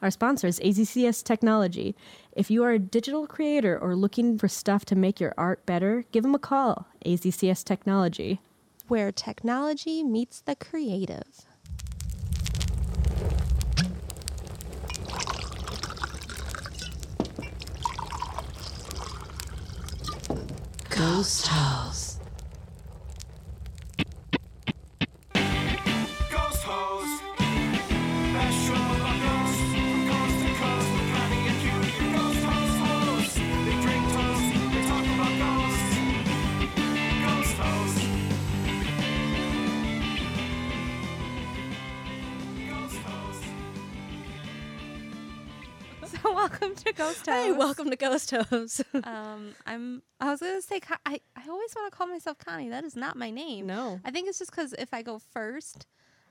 Our sponsor is AZCS Technology. If you are a digital creator or looking for stuff to make your art better, give them a call. AZCS Technology. Where technology meets the creative. Ghost House. Ghost House. Hey, welcome to Ghost Host. Um, I'm. I was gonna say. I. I always want to call myself Connie. That is not my name. No. I think it's just because if I go first,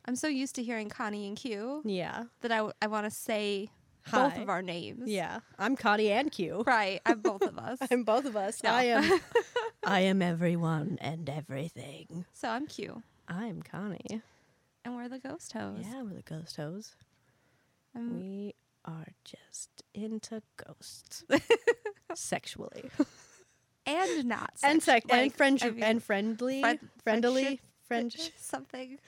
I'm so used to hearing Connie and Q yeah. that I. w- I want to say both of our names. Yeah. I'm Connie and Q. Right. I'm both of us. I'm both of us. I am I am everyone and everything. so I'm Q, I'm Connie. and we're the Ghost Host. Yeah, we're the ghost hoes. I'm- We are just into ghosts. Sexually. and not. and sex- and like, friend I mean, and friendly. friend- friendly. friendship, Friend something.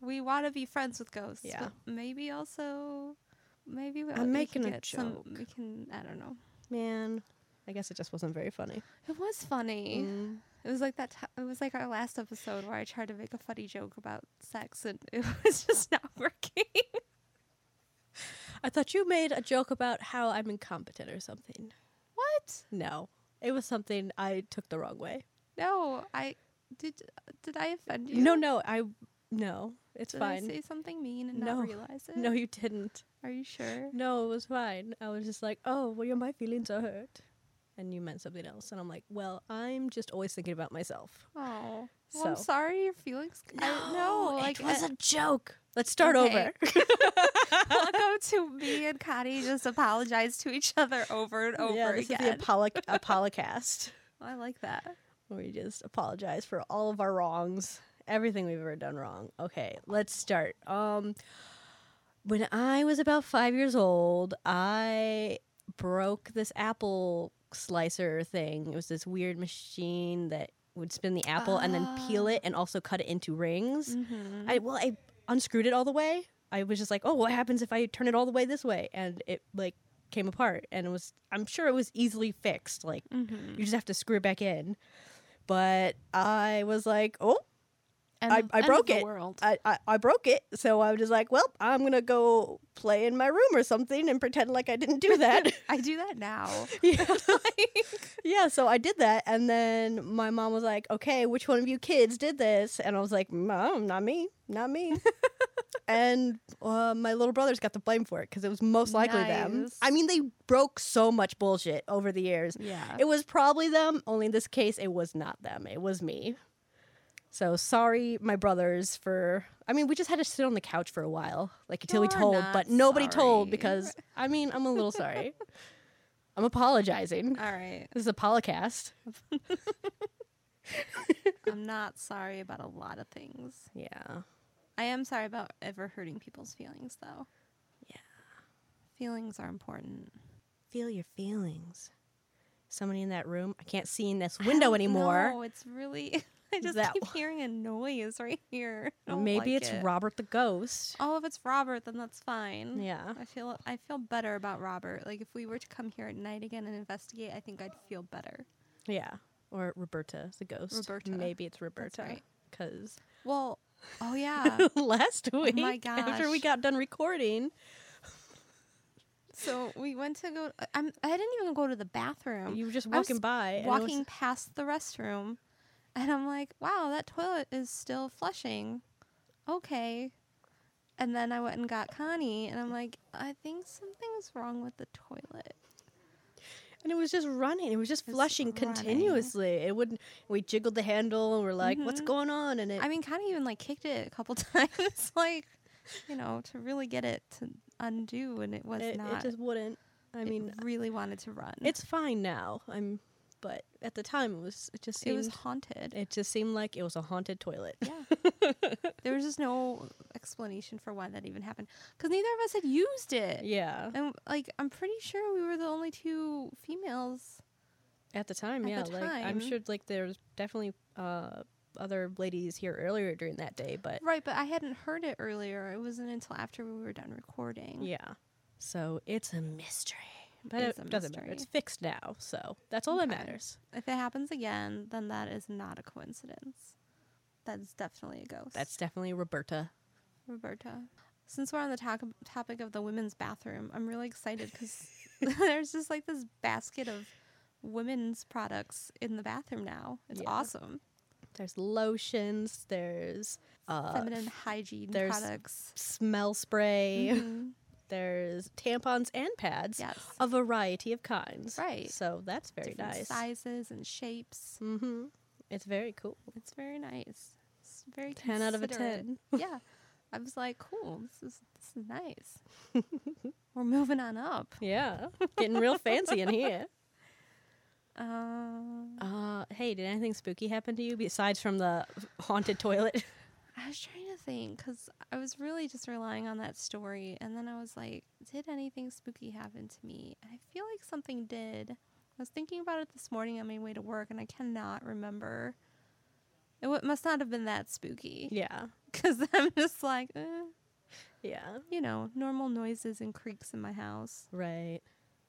We want to be friends with ghosts. Yeah. Maybe also. Maybe we, I'm we making a get some- joke. we can. I don't know. Man, I guess it just wasn't very funny. It was funny. Mm. It was like that. T- it was like our last episode where I tried to make a funny joke about sex and it was just not working. I thought you made a joke about how I'm incompetent or something. what? No, it was something I took the wrong way. No, I did. Did I offend you? No, no, I no, it's Did fine. I say something mean and No. not realize it? no, you didn't. Are you sure? No, it was fine. I was just like, oh, well, yeah, my feelings are hurt. And you meant something else. And I'm like, well, I'm just always thinking about myself. Oh, well, I'm So- sorry. Your feelings. I, no, like it was uh, a joke. Let's start Okay. over. welcome to me and Connie just apologize to each other over and over yeah, this again. is the Apollo Apolocast. I like that. we just apologize for all of our wrongs, everything we've ever done wrong. Okay, let's start. Um, when I was about five years old, I broke this apple slicer thing. It was this weird machine that would spin the apple and then peel it and also cut it into rings. I well, I unscrewed it all the way. I was just like, oh, what happens if I turn it all the way this way? And it like came apart, and it was. I'm sure it was easily fixed. Like mm-hmm. you just have to screw it back in. But I was like, oh, End I, I broke it. I, I, I broke it. So I was just like, well, I'm going to go play in my room or something and pretend like I didn't do that. I do that now. yeah. yeah. So I did that. And then my mom was like, okay, which one of you kids did this? And I was like, mom, not me. Not me. and uh, my little brothers got the blame for it because it was most likely them. I mean, they broke so much bullshit over the years. Yeah. It was probably them, only in this case, it was not them. It was me. So sorry, my brothers, for. I mean, we just had to sit on the couch for a while, like until we You're told, but nobody told because, I mean, I'm a little sorry. I'm apologizing. All right. This is a polycast. I'm not sorry about a lot of things. Yeah. I am sorry about ever hurting people's feelings, though. Yeah. Feelings are important. Feel your feelings. Somebody in that room. I can't see in this window anymore. No, it's really. I just That keep one. hearing a noise right here. Maybe like it's it. Robert the ghost. Oh, if it's Robert, then that's fine. Yeah. I feel I feel better about Robert. Like if we were to come here at night again and investigate, I think I'd feel better. Yeah. Or Roberta the ghost. Roberta. Maybe it's Roberta. right. Because Well, oh yeah. last oh week, my after we got done recording, so we went to go. Uh, I'm, I didn't even go to the bathroom. you were just walking by. walking past the restroom and I'm like, wow, that toilet is still flushing. Okay. And then I went and got Connie and I'm like, I think something's wrong with the toilet. and it was just running. It was just flushing running. continuously. It wouldn't. We jiggled the handle and we're like, "What's Mhm. going on?" And it. I mean, Connie even like kicked it a couple times, like, you know, to really get it to undo and it was it, not. it just wouldn't. I it mean, really wanted to run. it's fine now. I'm, but at the time, it was. It just it was haunted. It just seemed like it was a haunted toilet. yeah. there was just no explanation for why that even happened because neither of us had used it. Yeah. And like, I'm pretty sure we were the only two females. At the time, At yeah. the like I'm sure like there's definitely uh other ladies here earlier during that day, but Right, but I hadn't heard it earlier. It wasn't until after we were done recording. yeah. So it's a mystery. But it doesn't matter. It's fixed now, so that's all that matters. If it happens again, then that is not a coincidence. That's definitely a ghost. That's definitely Roberta. Roberta. Since we're on the to- topic of the women's bathroom, I'm really excited because there's just like this basket of women's products in the bathroom now. It's Yeah. awesome. There's lotions, there's uh Feminine hygiene there's products. smell spray, Mhm. There's tampons and pads. Yes. A variety of kinds. Right. So that's very Different nice. sizes and shapes. Mm-hmm. It's very cool. It's very nice. It's very 10 out of a 10. yeah. I was like, cool. This is this is nice. We're moving on up. Yeah. Getting real fancy in here. Um, Uh, hey, did anything spooky happen to you besides from the haunted toilet? I was trying to think because I was really just relying on that story, and then I was like, did anything spooky happen to me? And I feel like something did. I was thinking about it this morning on my way to work, and I cannot remember. It w- must not have been that spooky yeah. because I'm just like, eh, Yeah. you know, normal noises and creaks in my house. Right.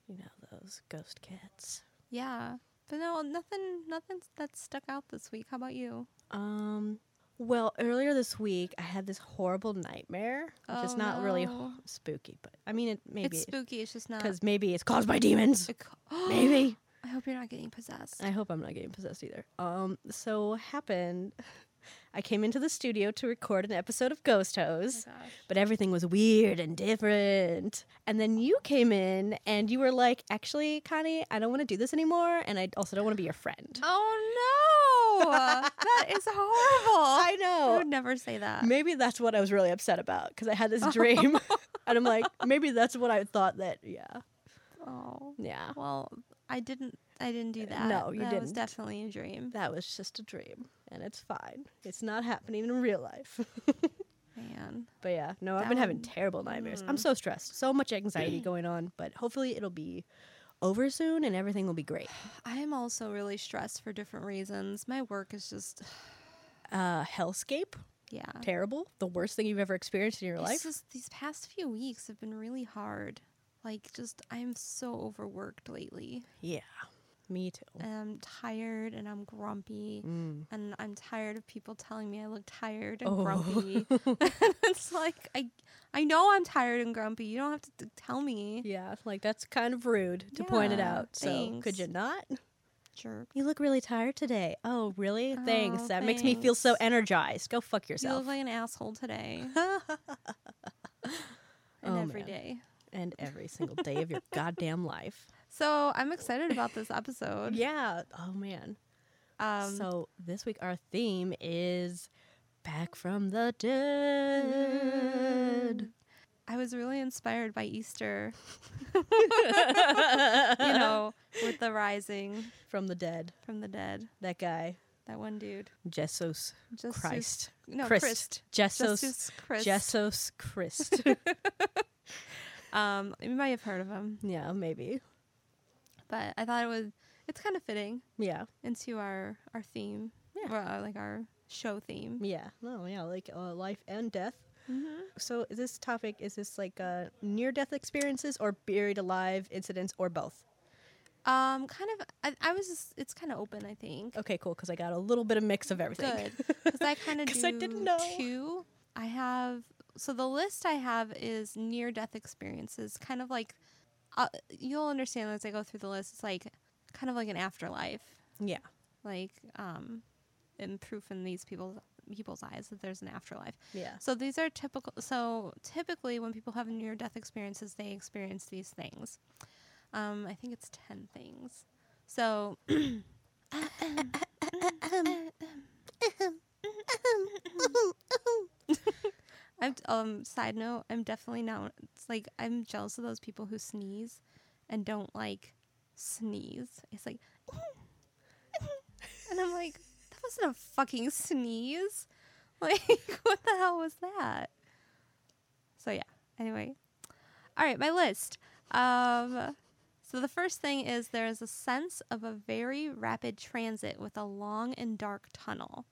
You know, those ghost cats. Yeah, but no, nothing, nothing that stuck out this week. How about you? Um, well, earlier this week, I had this horrible nightmare, which is Oh, not really h- no. spooky, but I mean, it maybe it's spooky. It's just not. because maybe it's caused by demons. co- maybe. I hope you're not getting possessed. I hope I'm not getting possessed either. Um, so what happened, I came into the studio to record an episode of Ghost Hose, Oh but everything was weird and different. And then you came in and you were like, "Actually, Connie, I don't want to do this anymore, and I also don't want to be your friend." Oh no! That is horrible. I know. I would never say that. Maybe that's what I was really upset about because I had this dream, and I'm like, maybe that's what I thought that. Yeah, Oh. yeah, Well, I didn't. I didn't do that. no, you that was didn't. definitely a dream. that was just a dream, and it's fine. It's not happening in real life. Man. But yeah, no, I've That been having terrible nightmares. I'm mm. so stressed, so much anxiety going on, but hopefully it'll be over soon and everything will be great. I am also really stressed for different reasons. My work is just Uh, hellscape, yeah. terrible, the worst thing you've ever experienced in your It's life. just these past few weeks have been really hard. Like just I'm so overworked lately. Yeah, me too. And I'm tired and I'm grumpy. Mm. and I'm tired of people telling me I look tired and Oh. grumpy. it's like I I know I'm tired and grumpy. You don't have to t- tell me. Yeah, like that's kind of rude to point it Yeah, out. So could you not? Jerk. You look really tired today. Oh, really? thanks. Oh, That makes me feel so energized. Go fuck You yourself. look like an asshole today and Oh, every man. day. and every single day of your goddamn life. So I'm excited about this episode. Yeah. Oh man. Um, so this week our theme is back from the dead. I was really inspired by Easter. you know, with the rising from the dead. from the dead. That guy, That one dude. Jesus Christ. No, Christ. Christ. Jesus. Jesus Christ. Jesus Christ. Um, you might have heard of him, yeah, maybe. But I thought it was. It's kind of fitting Yeah. into our our theme. Yeah. Well, uh, like our show theme. Yeah. No, yeah, like uh, life and death. Mm-hmm. So is this topic is this like uh, near death experiences or buried alive incidents or both? Um, kind of. I, I was. Just, it's kind of open. I think. Okay, cool. Because I got a little bit of mix of everything. Good, because I kind of do I didn't know. two. I have. So the list I have is near death experiences. Kind of like, uh, you'll understand as I go through the list. It's like kind of like an afterlife. yeah. Like um, and proof in these people's people's eyes that there's an afterlife. Yeah. So these are typical. So typically, when people have near death experiences, they experience these things. Um, I think it's ten things. So. I'm um side note, I'm definitely not it's like I'm jealous of those people who sneeze and don't like sneeze. It's like and I'm like, that wasn't a fucking sneeze. Like what the hell was that? So yeah. Anyway, all right, my list. Um, so the first thing is there is a sense of a very rapid transit with a long and dark tunnel.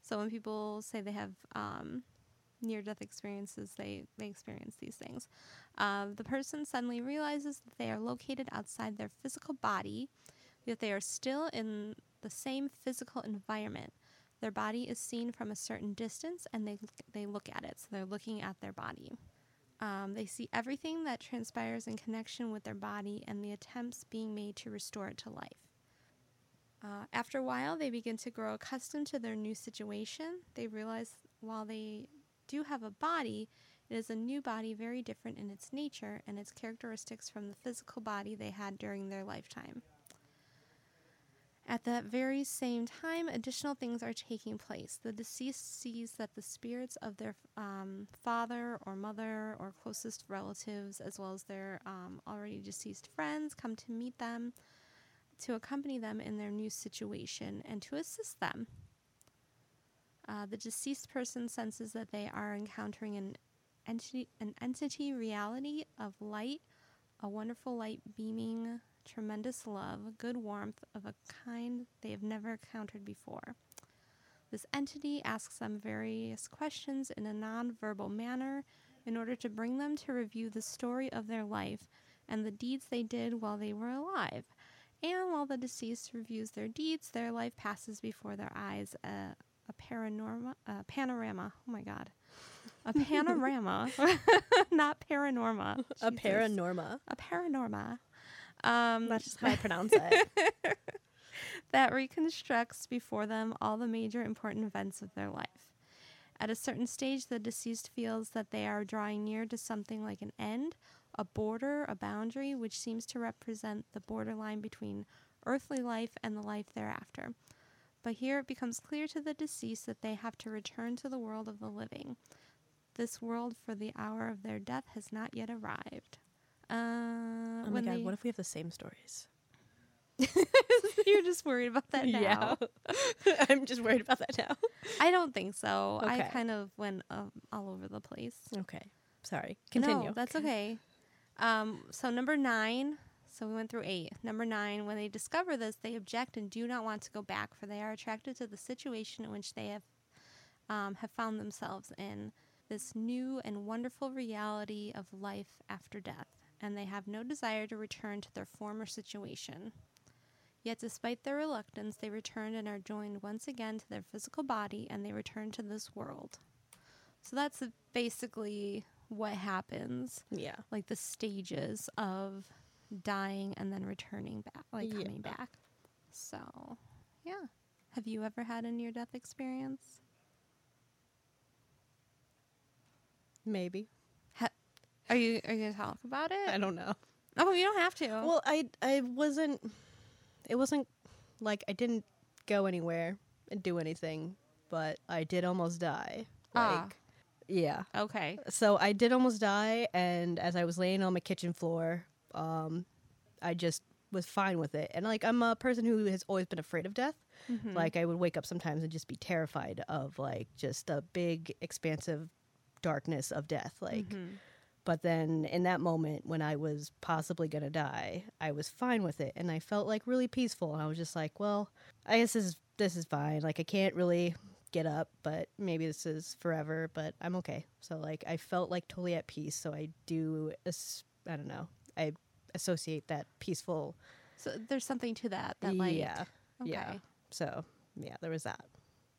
So when people say they have um, near-death experiences, they they experience these things. Um, the person suddenly realizes that they are located outside their physical body, yet they are still in the same physical environment. Their body is seen from a certain distance, and they they look at it. So they're looking at their body. Um, they see everything that transpires in connection with their body and the attempts being made to restore it to life. Uh, after a while, they begin to grow accustomed to their new situation. They realize while they do have a body, it is a new body very different in its nature and its characteristics from the physical body they had during their lifetime. At that very same time, additional things are taking place. The deceased sees that the spirits of their um, father or mother or closest relatives, as well as their um, already deceased friends, come to meet them, to accompany them in their new situation, and to assist them. Uh, the deceased person senses that they are encountering an entity, an entity reality of light, a wonderful light beaming tremendous love, good warmth of a kind they have never encountered before. This entity asks them various questions in a non-verbal manner in order to bring them to review the story of their life and the deeds they did while they were alive. And while the deceased reviews their deeds, their life passes before their eyes a, a paranorma, a panorama. Oh my god. A panorama, not paranorma. A Jesus. paranorma. A paranorma. Um, That's just how I pronounce it. that reconstructs before them all the major important events of their life. At a certain stage, the deceased feels that they are drawing near to something like an end, a border, a boundary, which seems to represent the borderline between earthly life and the life thereafter. But here it becomes clear to the deceased that they have to return to the world of the living. This world for the hour of their death has not yet arrived. Uh, Oh my god, they- what if we have the same stories? You're just worried about that now. Yeah. I'm just worried about that now. I don't think so. I kind of went um, all over the place. Okay. Sorry. Continue. No, that's okay. Um, so number nine. So we went through eight. Number nine. When they discover this, they object and do not want to go back, for they are attracted to the situation in which they have um, have found themselves in this new and wonderful reality of life after death, and they have no desire to return to their former situation. Yet, despite their reluctance, they return and are joined once again to their physical body, and they return to this world. So that's basically what happens, Yeah. like the stages of dying and then returning back, like Yeah. coming back. So, yeah. Have you ever had a near death experience? Maybe. Ha- are you are you gonna talk about it? I don't know. Oh, you don't have to. Well, I I wasn't. It wasn't like I didn't go anywhere and do anything, but I did almost die. Like, Ah. yeah. okay. So I did almost die, and as I was laying on my kitchen floor, um, I just was fine with it. And like I'm a person who has always been afraid of death. Mm-hmm. Like I would wake up sometimes and just be terrified of like just a big expansive darkness of death. Like Mm-hmm. but then in that moment when I was possibly going to die, I was fine with it and I felt like really peaceful. And I was just like, well, I guess this is this is fine. Like I can't really get up, but maybe this is forever, but I'm okay. So like I felt like totally at peace. So I do I don't know. I associate that peaceful So there's something to that. That like. yeah. Okay. Yeah. So, yeah, there was that.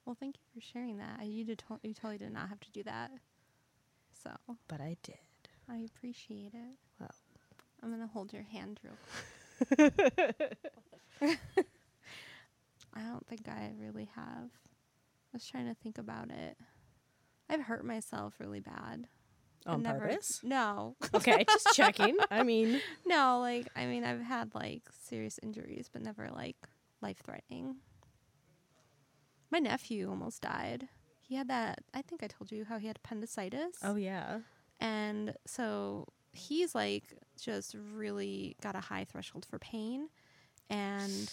Well, thank you for sharing that. You did. To- you totally did not have to do that. So But I did. I appreciate it. Wow. I'm gonna hold your hand real quick. I don't think I really have. I was trying to think about it. I've hurt myself really bad. On never- purpose? No, Okay, just checking. I mean, no. Like I mean, I've had like serious injuries, but never like life threatening. My nephew almost died. He had that. I think I told you how he had appendicitis. oh yeah. And so he's like just really got a high threshold for pain. And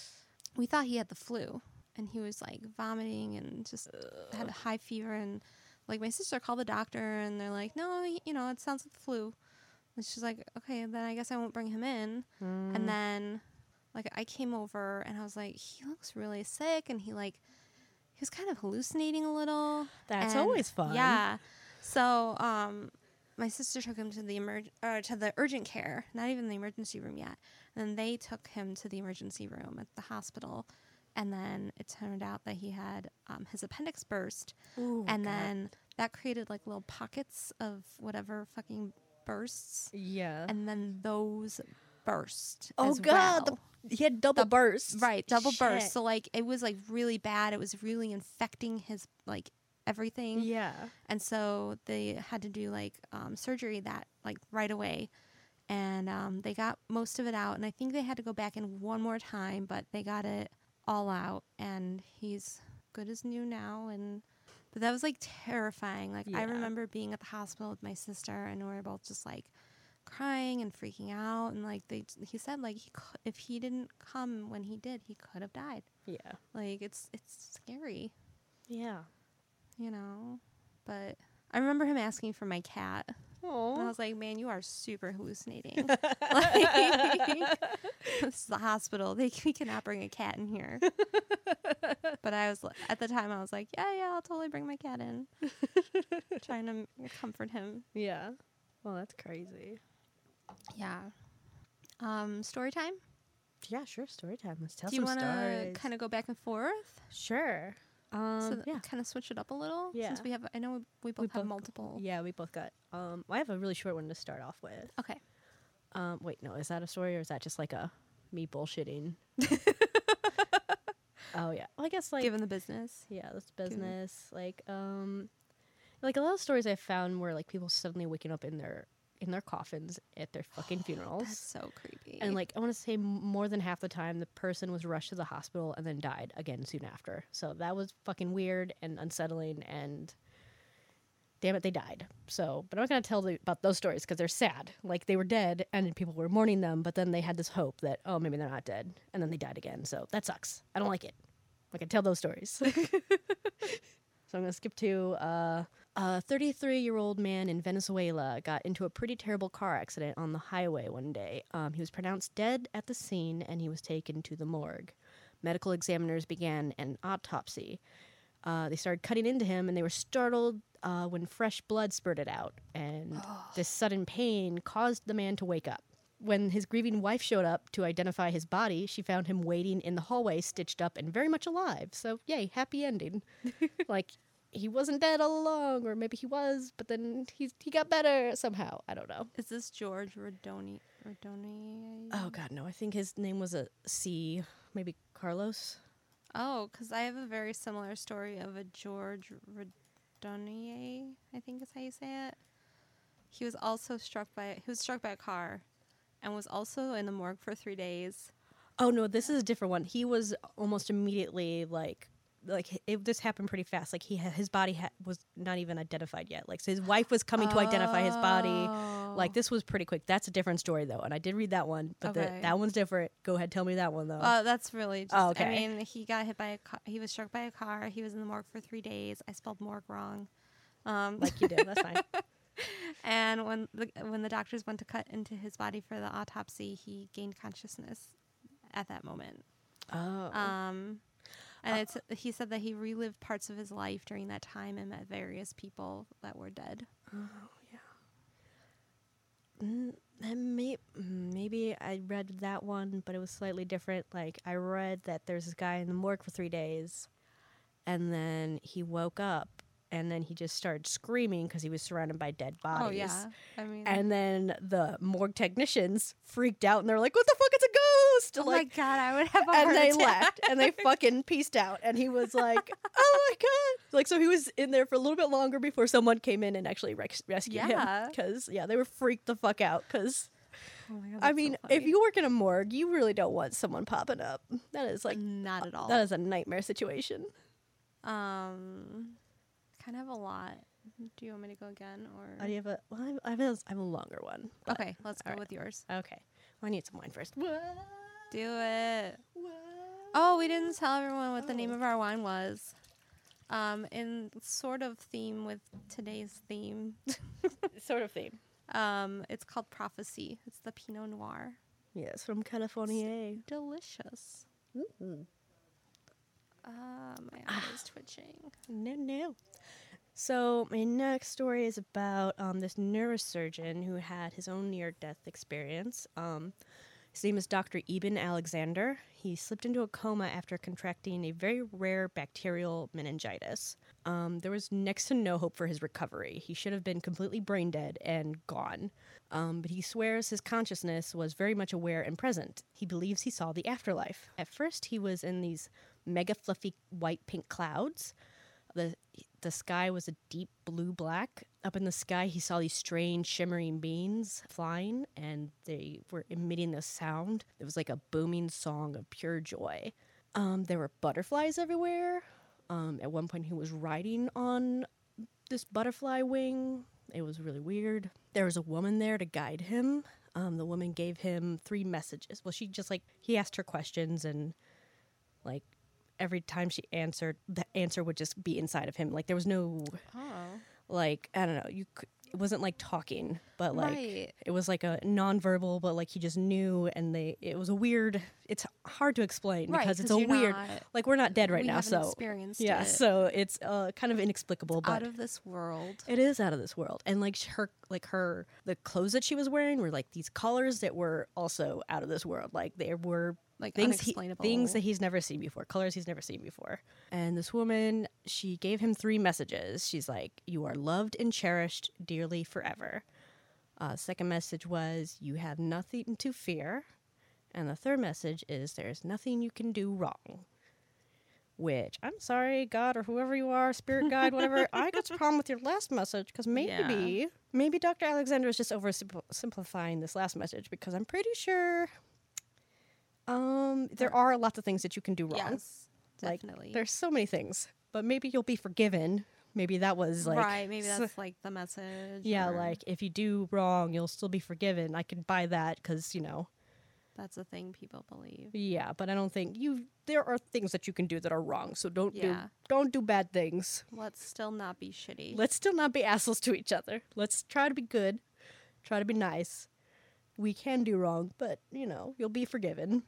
we thought he had the flu. And he was like vomiting and just had a high fever. And like my sister called the doctor and they're like, no, you know, it sounds like the flu. And she's like, okay, then I guess I won't bring him in. Mm. And then, like, I came over and I was like, he looks really sick, and he like, he was kind of hallucinating a little. That's and- always fun. Yeah. So, um, my sister took him to the emerg- uh, to the urgent care, not even the emergency room yet. And then they took him to the emergency room at the hospital. And then it turned out that he had um, his appendix burst. Ooh, and God. then that created like little pockets of whatever fucking bursts. yeah. And then those burst. oh God, well. the, he had double The- bursts. Right, double Shit. burst. So like it was like really bad. It was really infecting his like everything. Yeah. And so they had to do like um, surgery that like right away. And um, they got most of it out. And I think they had to go back in one more time, but they got it all out. And he's good as new now. And but that was like terrifying. Like I remember being at the hospital with my sister, and we were both just like crying and freaking out. And like they, he said like he cou- if he didn't come when he did, he could have died. Yeah. Like it's it's scary Yeah. you know. But I remember him asking for my cat. And I was like, man, you are super hallucinating. like, this is the hospital. They we cannot bring a cat in here. but I was at the time I was like, yeah, yeah, I'll totally bring my cat in. Trying to comfort him. Yeah. Well, that's crazy. Yeah. Um, story time. Yeah, sure. Story time. Let's tell Do you want to kind of go back and forth? Sure. Um, so yeah. kind of switch it up a little. Yeah. Since we have, I know we, we both have both- multiple. Yeah, we both got. Um, I have a really short one to start off with. Okay. Um, wait, no, is that a story or is that just like a me bullshitting? oh yeah, well, I guess like Given the business. yeah, that's business. Like um, like a lot of stories I found were like people suddenly waking up in their in their coffins at their fucking funerals. That's so creepy. And like I want to say more than half the time the person was rushed to the hospital and then died again soon after. So that was fucking weird and unsettling and damn it they died. So, but I'm not going to tell the, about those stories cuz they're sad. Like they were dead and people were mourning them, but then they had this hope that oh maybe they're not dead and then they died again. So that sucks. I don't like it. I can tell those stories. so I'm going to skip to uh a 33 year old man in Venezuela got into a pretty terrible car accident on the highway one day. Um, he was pronounced dead at the scene and he was taken to the morgue. Medical examiners began an autopsy. Uh, they started cutting into him and they were startled uh, when fresh blood spurted out. And this sudden pain caused the man to wake up. When his grieving wife showed up to identify his body, she found him waiting in the hallway, stitched up and very much alive. So, yay, happy ending. like, he wasn't dead all along, or maybe he was, but then he's, he got better somehow. I don't know. Is this George Rodoni? Rodoni? Oh, God, no. I think his name was a C, maybe Carlos. Oh, because I have a very similar story of a George Rodonier. I think is how you say it. He was also struck by he was struck by a car, and was also in the morgue for three days. Oh no, this is a different one. He was almost immediately like like it, this happened pretty fast. Like he his body ha- was not even identified yet. Like so his wife was coming to identify his body. Like this was pretty quick. That's a different story though, and I did read that one, but the, that one's different. Go ahead, tell me that one though. Uh, that's really just. Oh, okay. I mean, he got hit by a car. He was struck by a car. He was in the morgue for three days. I spelled morgue wrong. Um, like you did. That's fine. and when the when the doctors went to cut into his body for the autopsy, he gained consciousness at that moment. Oh, Um, and it's he said that he relived parts of his life during that time and met various people that were dead. Mm, then may- mm, maybe I read that one, but it was slightly different. Like I read that there's this guy in the morgue for three days, and then he woke up, and then he just started screaming because he was surrounded by dead bodies. Oh yeah, I mean, And then the morgue technicians freaked out and they're like, "What the fuck? It's a ghost!" Oh like, my god, I would have a and they attack. left and they fucking pieced out. And he was like, "Oh my god!" Like, so he was in there for a little bit longer before someone came in and actually res- rescued him. Because yeah, they were freaked the fuck out. Because Oh God, I that's so mean, if you work in a morgue, you really don't want someone popping up. That is like not at all. that is a nightmare situation. um, kind of a lot. Do you want me to go again or? Oh, do you have a? Well, I have, I have, a, I have a longer one. okay, let's go right. with yours. Okay. Well, I need some wine first. Do it. Oh, we didn't tell everyone what the name of our wine was. Um, in sort of theme with today's theme, sort of theme. um, it's called Prophecy. It's the Pinot Noir. Yes, from California. Delicious. Ooh. Uh, my eye is twitching. No, no. So my next story is about um, this neurosurgeon who had his own near-death experience. Um, his name is Dr. Eben Alexander. He slipped into a coma after contracting a very rare bacterial meningitis. Um, there was next to no hope for his recovery. He should have been completely brain dead and gone. Um, but he swears his consciousness was very much aware and present. He believes he saw the afterlife. At first, he was in these mega fluffy white pink clouds. The the sky was a deep blue black. Up in the sky, he saw these strange shimmering beings flying, and they were emitting this sound. It was like a booming song of pure joy. Um, there were butterflies everywhere. Um, at one point, he was riding on this butterfly wing. It was really weird. There was a woman there to guide him. Um, the woman gave him three messages. Well, she just like he asked her questions and like every time she answered, the answer would just be inside of him. Like there was no Oh. Like I don't know. You could, it wasn't like talking, but like Right. it was like a nonverbal, but like he just knew, and they it was a weird. It's hard to explain Right, because it's a weird. not- like we're not dead right now, so experienced yeah, it. so it's uh, kind of inexplicable, but out of this world. it is out of this world. And like her like her the clothes that she was wearing were like these colors that were also out of this world. Like they were Like things he, things that he's never seen before, colors he's never seen before. And this woman, she gave him three messages. She's like, "You are loved and cherished dearly forever." Uh, second message was, "You have nothing to fear," and the third message is, "There's nothing you can do wrong." Which I'm sorry, God or whoever you are, spirit guide, whatever. I got a problem with your last message because maybe, maybe Dr. Alexander is just oversimplifying this last message because I'm pretty sure um, there are lots of things that you can do wrong. Yes, Like, definitely. there's so many things, but maybe you'll be forgiven. Maybe that was like right. Maybe that's like the message. yeah, or like if you do wrong, you'll still be forgiven. I can buy that because you know, that's a thing people believe. yeah. But I don't think you. There are things that you can do that are wrong, so don't do Yeah. don't do bad things. Let's still not be shitty. Let's still not be assholes to each other. Let's try to be good. Try to be nice. We can do wrong, but you know, you'll be forgiven.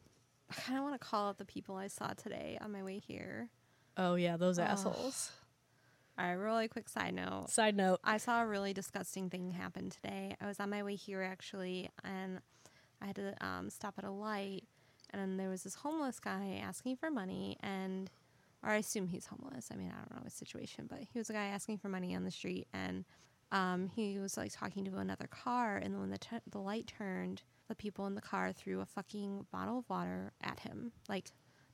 I kind of want to call out the people I saw today on my way here. Oh yeah, those Ugh. assholes. All right, really quick side note. Side note. I saw a really disgusting thing happen today. I was on my way here actually, and I had to um, stop at a light, and then there was this homeless guy asking for money, and or I assume he's homeless. I mean, I don't know his situation, but he was a guy asking for money on the street, and um, he was like talking to another car, and when the t- the light turned, the people in the car threw a fucking bottle of water at him, like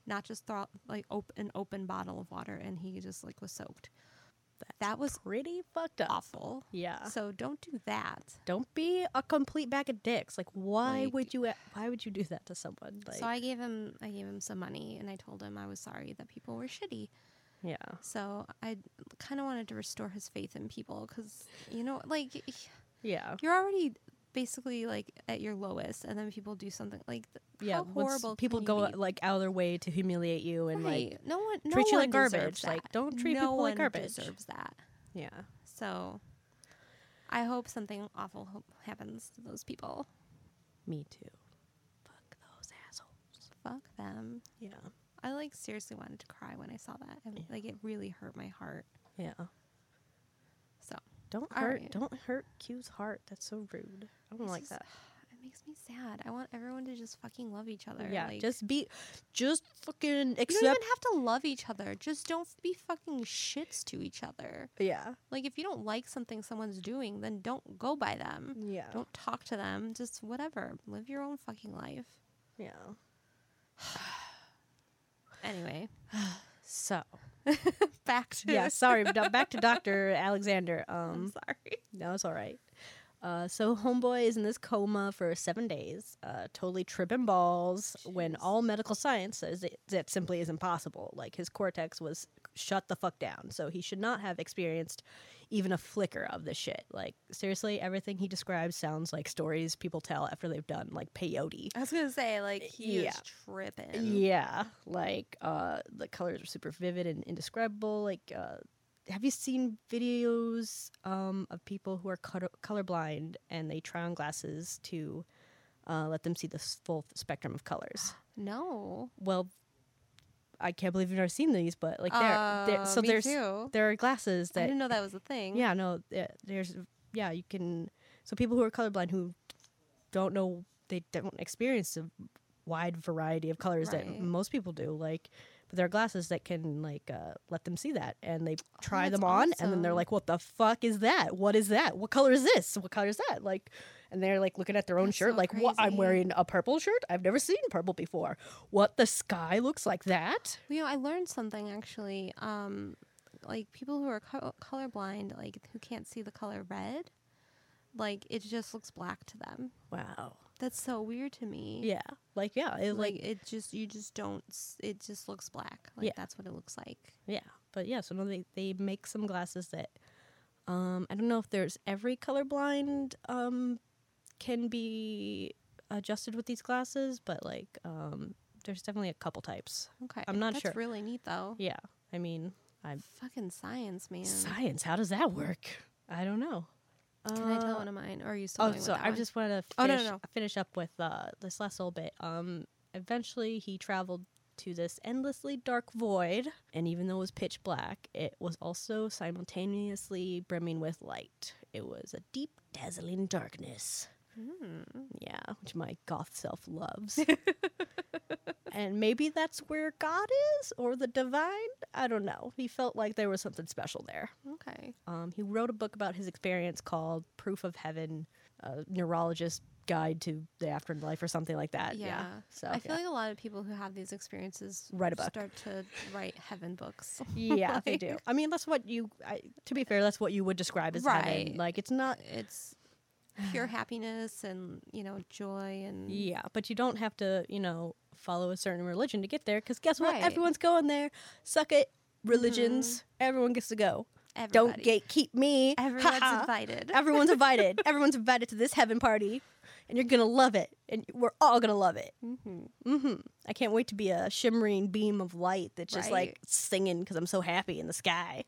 not just throw like op- an open bottle of water, and he just like was soaked. that was Pretty fucked up. awful. Yeah. So don't do that. Don't be a complete bag of dicks. Like, why Like- would you? Why would you do that to someone? Like, so I gave him I gave him some money and I told him I was sorry that people were shitty. Yeah, So I kind of wanted to restore his faith in people cuz you know like yeah, you're already basically like at your lowest and then people do something like th- yeah. horrible people go be? like out of their way to humiliate you and right. like, no one no treat you like garbage. deserves Like, don't treat no people like one garbage. deserves that. yeah, So I hope something awful ho- happens to those people. me too. Fuck those assholes. Fuck them. Yeah, I like seriously wanted to cry when I saw that. I mean, like it really hurt my heart. yeah. So Don't hurt. right. Don't hurt Q's heart. That's so rude. I don't It's like just- that. it makes me sad. I want everyone to just fucking love each other. Yeah, like, just be, just fucking you don't even have to love each other. Just don't be fucking shits to each other. yeah, Like if you don't like something someone's doing, then don't go by them. yeah, Don't talk to them. Just whatever. Live your own fucking life. yeah. Anyway, So back to yeah, sorry. Back to Doctor Alexander. I'm Um, sorry. No, it's all right. Uh, so homeboy is in this coma for seven days, uh, totally tripping balls. When all medical science says that, that simply is impossible. Like his cortex was shut the fuck down. So he should not have experienced even a flicker of this shit. Like seriously, everything he describes sounds like stories people tell after they've done like peyote. I was gonna say like he Yeah. is tripping. Yeah, like uh, the colors are super vivid and indescribable. Like, uh, have you seen videos um, of people who are color- colorblind and they try on glasses to uh, let them see the full spectrum of colors? No. Well, I can't believe you've never seen these, but like there, there Uh, so there's too. there are glasses that I didn't know that was a thing. yeah, no, there's yeah, you can. So people who are colorblind who don't know they don't experience a wide variety of colors that most people do. Like, but there are glasses that can like uh, let them see that, and they try Oh, them on, and then they're like, "What the fuck is that? What is that? What color is this? What color is that?" Like, and they're like looking at their own That's shirt, so like, "What? I'm wearing a purple shirt. I've never seen purple before. What? The sky looks like that." You know, I learned something actually. Um, like people who are co- colorblind, like who can't see the color red, like it just looks black to them. Wow. That's so weird to me. Yeah. Like yeah. It Like, like it just you just don't. s- It just looks black. Like Yeah. that's what it looks like. Yeah, but yeah, so no, they they make some glasses that um I don't know if there's every colorblind um can be adjusted with these glasses, but like um there's definitely a couple types. Okay, I'm not that's sure. really neat though. Yeah, I mean, I'm Fucking science, man. science. How does that work? I don't know. Can I tell Uh, one of mine, or are you still Oh, going with so that I one? just want to Oh, no, finish, no, no. finish up with uh, this last little bit. Um, eventually, he traveled to this endlessly dark void, and even though it was pitch black, it was also simultaneously brimming with light. It was a deep, dazzling darkness. Hmm. Yeah, which my goth self loves. and maybe that's where God is or the divine. I don't know. He felt like there was something special there. Okay. Um, he wrote a book about his experience called Proof of Heaven, a neurologist guide to the afterlife or something like that. Yeah. Yeah. So I feel yeah. like a lot of people who have these experiences Write a book. start to write heaven books. yeah, they do. I mean, that's what you. I, to be fair, that's what you would describe as Right. heaven. Like it's not. It's pure happiness and you know joy and Yeah, but you don't have to, you know, follow a certain religion to get there. Because guess what? Right. Everyone's going there. Suck it, religions. Everyone gets to go. Don't everybody. gatekeep me. Everyone's Ha-ha. invited. Everyone's invited. Everyone's invited to this heaven party, and you're gonna love it, and we're all gonna love it. mm-hmm. hmm I can't wait to be a shimmering beam of light that's just like singing because I'm so happy in the sky,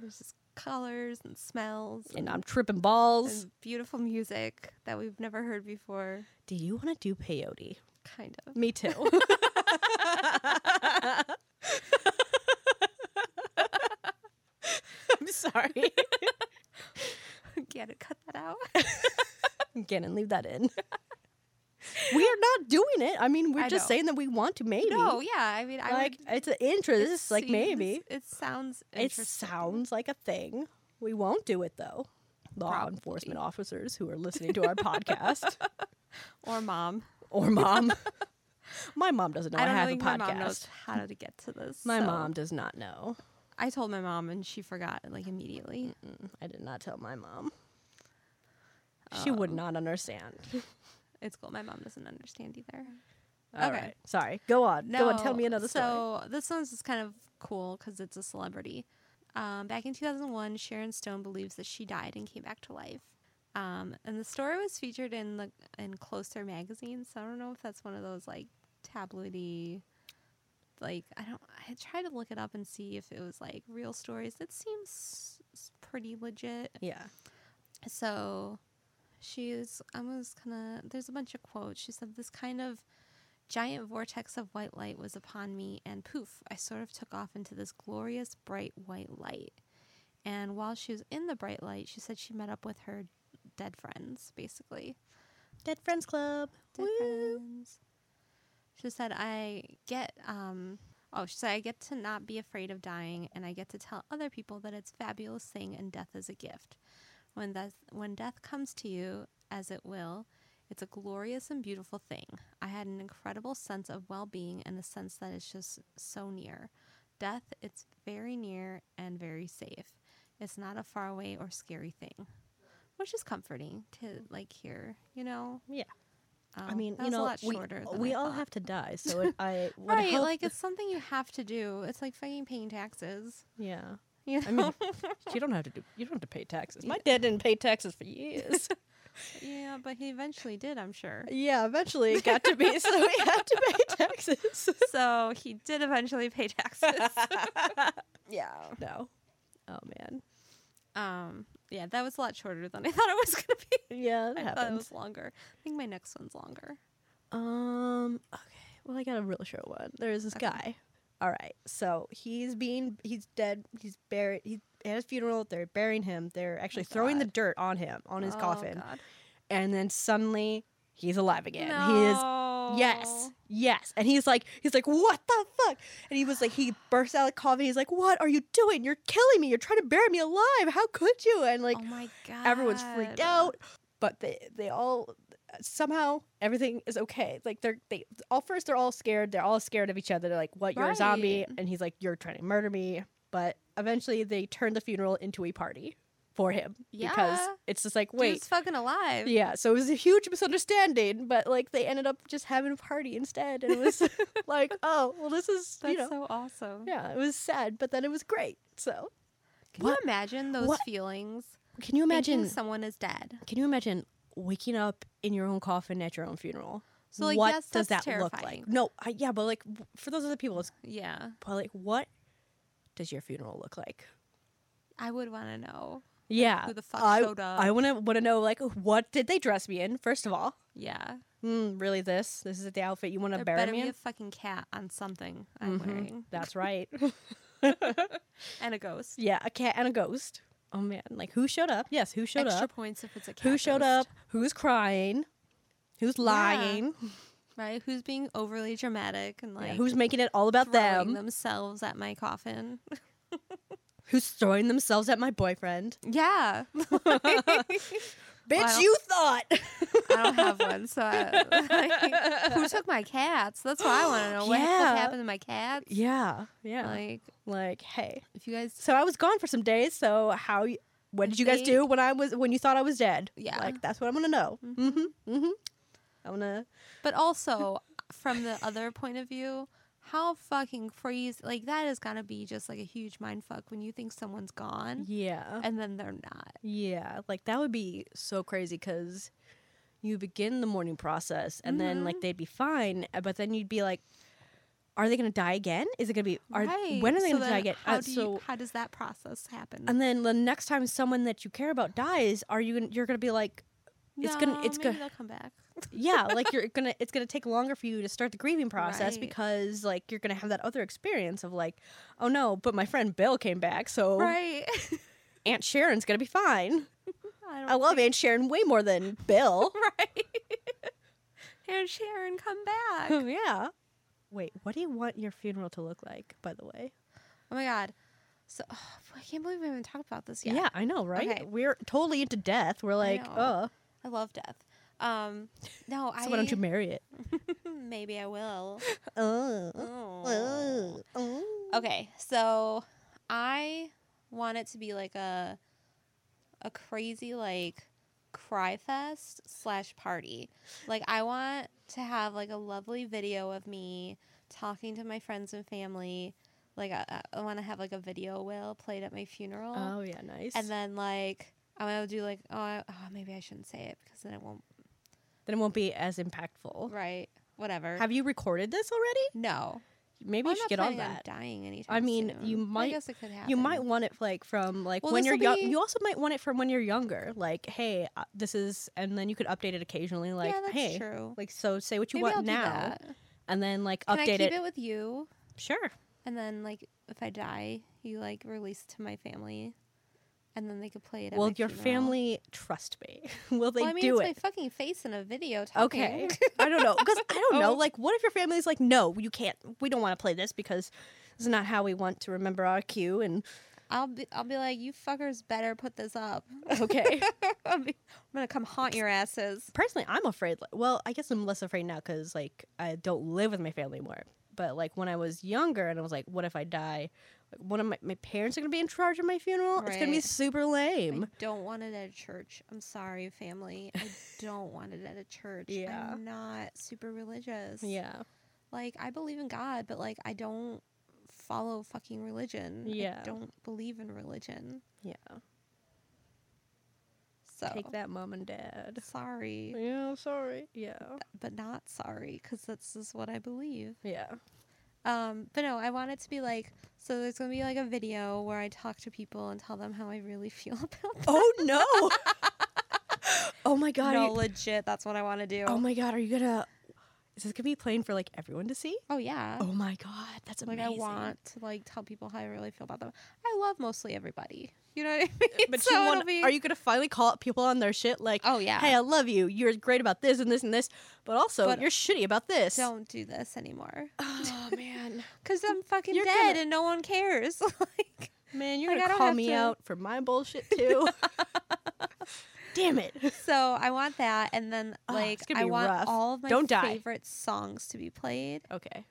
just colors and smells and I'm tripping balls. and beautiful music that we've never heard before. Do you want to do peyote? Kind of. Me too. I'm sorry. Get it? Cut that out. Again, leave that in. we are not doing it. I mean, we're I just know. saying that we want to maybe. no, yeah. I mean, I like would. it's an it interest. Like seems- maybe it sounds. it sounds like a thing. We won't do it though. Law Probably. enforcement officers who are listening to our podcast or mom. or mom. my mom doesn't know I, I don't have think a my mom knows how to get to this. My so mom does not know. I told my mom and she forgot like immediately. Mm, I did not tell my mom. She would not understand. It's cool. My mom doesn't understand either. All okay. right. Sorry. Go on. Go on. Tell me another story. So this one's just kind of cool because it's a celebrity. Um, back in 2001, Sharon Stone believes that she died and came back to life. Um, and the story was featured in the in Closer magazine. So I don't know if that's one of those like tabloidy, like I don't. I tried to look it up and see if it was like real stories. It seems pretty legit. Yeah. So she was, I was kind of, there's a bunch of quotes. She said, This kind of giant vortex of white light was upon me, and poof, I sort of took off into this glorious, bright white light. And while she was in the bright light, she said she met up with her dead friends, basically. Dead Friends Club. Dead Woo. friends. She said, I get, um, oh, she said, I get to not be afraid of dying, and I get to tell other people that it's a fabulous thing and death is a gift. When death, when death comes to you, as it will, it's a glorious and beautiful thing. I had an incredible sense of well being and a sense that it's just so near. Death, it's very near and very safe. It's not a far away or scary thing. Which is comforting to like hear, you know? Yeah. Oh, I mean, you know, a lot we, shorter. than we all have to die, so it, I right. Like it's something you have to do. It's like fucking paying taxes. yeah. You I mean, you don't have to do. You don't have to pay taxes. My dad didn't pay taxes for years. yeah, but he eventually did. I'm sure. yeah, eventually it got to be, so he had to pay taxes. so he did eventually pay taxes. yeah. no. Oh man. Um. Yeah, that was a lot shorter than I thought it was gonna be. Yeah, that I thought it was longer. I think my next one's longer. Um. Okay. Well, I got a real short one. There's this Okay. guy. All right. So he's being. He's dead. He's buried. He at his funeral. They're burying him. They're oh actually throwing the dirt on him on his Oh, coffin, God. and then suddenly he's alive again. He is Yes, yes. And he's like, he's like, what the fuck? And he was like, he bursts out of the coffin He's like, what are you doing? You're killing me. You're trying to bury me alive. How could you? And like, oh my god. everyone's freaked out. But they, they all somehow everything is okay. Like they're they all first they're all scared. They're all scared of each other. They're like, what? You're a zombie. And he's like, you're trying to murder me. But eventually they turn the funeral into a party for him because Yeah. it's just like, Dude's wait, fucking alive. yeah, so it was a huge misunderstanding, but like they ended up just having a party instead, and it was like, oh, well, this is That's you know, so awesome. yeah, it was sad, but then it was great. So, Can What- you imagine those what- feelings? can you imagine? someone is dead. Can you imagine waking up in your own coffin at your own funeral? So, like, what yes, does that look like? No, I, yeah, but like for those other people, it's Yeah, but like what does your funeral look like? I would want to know. Yeah, who the fuck I, showed up? I want to want to know like what did they dress me in? First of all, Yeah, mm, really this this is the outfit you want to bury better me be in? a fucking cat on something I'm Mhm. wearing, That's right. and a ghost. Yeah, a cat and a ghost. Oh man, like who showed up? Yes, who showed up? Extra up? points if it's a cat. Who showed ghost, up? Who's crying? Who's lying? Right? Who's being overly dramatic and Yeah, like who's making it all about them? throwing them? themselves at my coffin? Who's throwing themselves at my boyfriend? yeah, Bitch, you thought. I don't have one, so I, like, who took my cats? That's what I want to know. What, Yeah. what happened to my cats? yeah, yeah. Like, Like, hey. if you guys, So I was gone for some days. So how? y- What did you guys They- do when I was when you thought I was dead? Yeah. like that's what I'm gonna know. Mm-hmm. Mm-hmm. I'm gonna. but also from the other point of view, how fucking crazy! Like that is gonna be just like a huge mind fuck when you think someone's gone Yeah. and then they're not. Yeah, like that would be so crazy because you begin the mourning process and then Mm-hmm. like they'd be fine, uh, but then you'd be like, are they gonna die again? Is it gonna be? Are right. when are they So gonna die then again? How Uh, do so you, how does that process happen? and then the next time someone that you care about dies, are you gonna, you're gonna be like, it's gonna it's gonna come back. Yeah, like you're gonna it's gonna take longer for you to start the grieving process Right. because like you're gonna have that other experience of like, oh no, but my friend Bill came back, so Right. Aunt Sharon's gonna be fine. I, I love Aunt Sharon way more than Bill. right. Aunt Sharon, come back. Oh yeah. Wait, what do you want your funeral to look like, by the way? Oh my god. So oh, I can't believe we haven't talked about this yet. Yeah, I know, right? Okay. We're totally into death. We're like, oh, I love death. Um, no, so I why don't you marry it? maybe I will. Oh, Oh. oh, oh. Okay, so I want it to be like a a crazy like cry fest slash party. Like I want to have like a lovely video of me talking to my friends and family. Like I, I want to have like a video will played at my funeral, Oh yeah, nice. and then like I want to do like oh, I, oh maybe I shouldn't say it because then it won't then it won't be as impactful. right whatever. Have you recorded this already? no, Maybe Well, you should not get on that. dying anytime. I mean, you might- I guess it could happen. You might want it like from like Well, when you're young. be- You also might want it from when you're younger. Like, hey, uh, this is, and then you could update it occasionally. Like, yeah, that's hey, true. like so, say what you Maybe I'll want do now, and then like Can I update keep it. with you? Sure. And then, like, if I die, you like release it to my family, and then they could play it. At Well, your funeral. family trust me. Will they well, I mean, do it's it? my fucking face in a video. Talking. Okay. I don't know. Because I don't know. Oh. Like, what if your family's like, no, you can't. We don't want to play this because this is not how we want to remember our cue. And I'll be, I'll be like, you fuckers better put this up. okay. I'll be, I'm gonna come haunt your asses. Personally, I'm afraid. Well, I guess I'm less afraid now because like I don't live with my family anymore. But like when I was younger and I was like, what if I die? One of my, my parents are gonna be in charge of my funeral. It's gonna be super lame. I don't want it at a church. I'm sorry, family. I don't want it at a church. Yeah. I'm not super religious. Yeah. Like I believe in God, but like I don't follow fucking religion. Yeah. I don't believe in religion. Yeah. So Take that, mom and dad. sorry, Yeah, sorry. Yeah. but not sorry because this is what I believe. Yeah. Um, but no, I want it to be like so. There's gonna be like a video where I talk to people and tell them how I really feel about them. Oh no. oh my god. no, you- legit. That's what I want to do. oh my god, are you gonna is this gonna be playing for like everyone to see? Oh yeah. Oh my god, that's like. I want to like tell people how I really feel about them. I love mostly everybody. You know what I uh, mean? But so you want, be- are you gonna finally call people on their shit like, Oh yeah. hey, I love you. You're great about this and this and this, but also But you're shitty about this. don't do this anymore. Oh man, Cause I'm fucking You're dead gonna- and no one cares. like man, you're Like, gonna call me to- out for my bullshit too. Damn it. so I want that and then Oh, like gonna I want rough. all of my Don't die. favorite songs to be played Okay.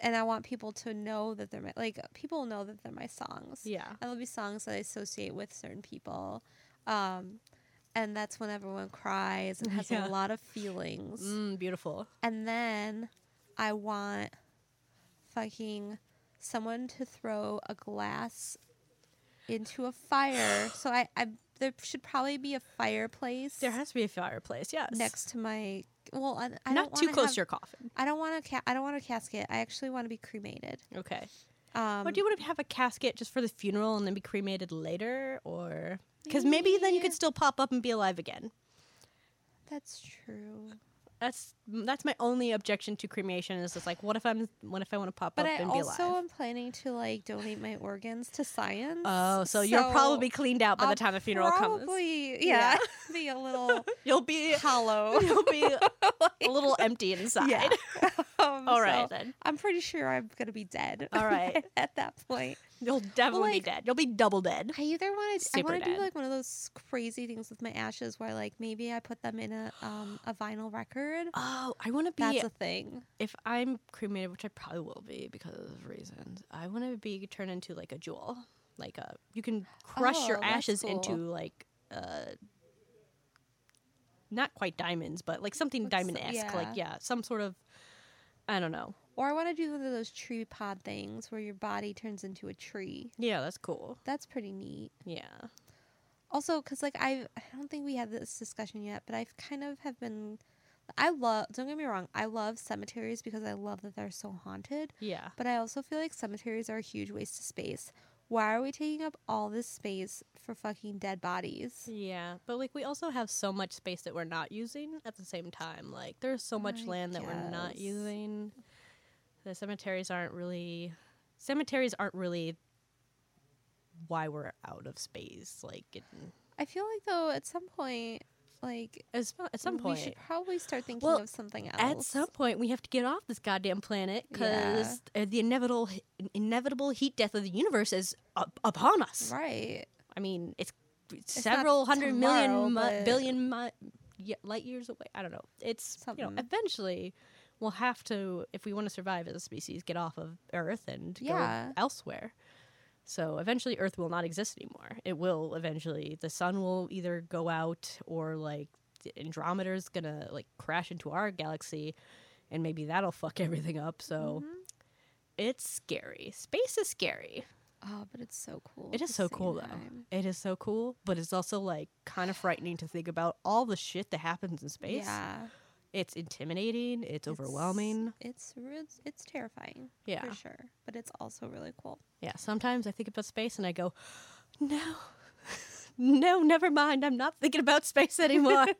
and I want people to know that they're my like people know that they're my songs. Yeah. And there'll be songs that I associate with certain people. Um and that's when everyone cries and has Yeah. a lot of feelings. Mm, beautiful. And then I want fucking someone to throw a glass into a fire. so I, I there should probably be a fireplace There has to be a fireplace. Yes. next to my well, I, I Not don't too close have- to your coffin. I don't want a ca- I don't want a casket. I actually want to be cremated. Okay. Um, or do you want to have a casket just for the funeral and then be cremated later, or because maybe then you could still pop up and be alive again. That's true. That's that's my only objection to cremation is just like, what if I'm what if I want to pop But up I and be alive? also alive? am planning to like donate my organs to science. Oh, so, you'll probably be cleaned out by I'll the time the funeral comes. probably, Yeah. Yeah, be a little You'll be hollow. you'll be a little empty inside. Yeah. Um, All right so then. I'm pretty sure I'm gonna be dead. All right. at that point. You'll definitely like- be dead. You'll be double dead. I either want to I want to do like one of those crazy things with my ashes where like maybe I put them in a um a vinyl record. Oh, I want to be That's a thing. if I'm cremated, which I probably will be because of reasons, I want to be turned into like a jewel. Like a, you can crush your Oh, that's ashes cool. into like, uh, not quite diamonds, but like something diamond esque. Like yeah. yeah, some sort of, I don't know. Or I want to do one of those tree pod things where your body turns into a tree. Yeah, that's cool. That's pretty neat. Yeah. Also, because like I, I don't think we had this discussion yet, but I've kind of have been. I love. Don't get me wrong. I love cemeteries because I love that they're so haunted. Yeah. But I also feel like cemeteries are a huge waste of space. Why are we taking up all this space for fucking dead bodies? Yeah, but like we also have so much space that we're not using at the same time. Like there's so much I land that we're not using. The cemeteries aren't really cemeteries aren't really why we're out of space. Like it, I feel like though at some point, like as, at some point, we should probably start thinking Well, of something else. at some point we have to get off this goddamn planet because uh, the inevitable inevitable heat death of the universe is up, upon us. right. I mean, it's, it's several hundred million tomorrow, mi- but- billion ye- light years away. I don't know. It's you know, eventually we'll have to, if we want to survive as a species, get off of Earth and Yeah. go elsewhere. So eventually, Earth will not exist anymore. It will eventually. The sun will either go out or like the Andromeda's gonna like crash into our galaxy, and maybe that'll fuck everything up. So Mm-hmm. it's scary. Space is scary. Oh, but it's so cool. It is so cool same though. It is so cool, but it's also like kind of frightening to think about all the shit that happens in space. Yeah. It's intimidating, it's, overwhelming. It's it's, it's terrifying. Yeah. For sure. But it's also really cool. Yeah, sometimes I think about space and I go, "No. no, never mind. I'm not thinking about space anymore."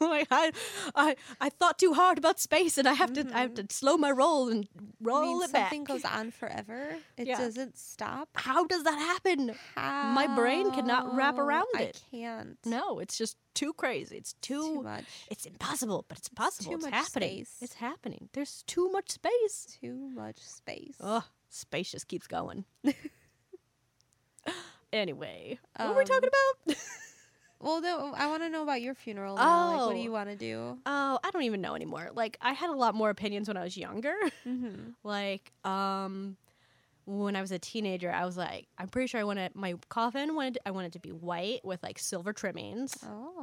like I, I I thought too hard about space and I have to I have to slow my roll and roll I mean, it back. something goes on forever. It Yeah. doesn't stop. How does that happen? How? My brain cannot wrap around I it. I can't. No, it's just too crazy. It's It's too much. It's impossible, but it's possible. too It's, much happening. space. It's happening. There's too much space. Too much space. Ugh, space just keeps going. anyway, what were we talking Um, about? Well, no, I want to know about your funeral now. Like, what do Oh. you want to do? Oh, I don't even know anymore. Like, I had a lot more opinions when I was younger. Mm-hmm. like, um, when I was a teenager, I was like, I'm pretty sure I wanted my coffin wanted I wanted to be white with like silver trimmings,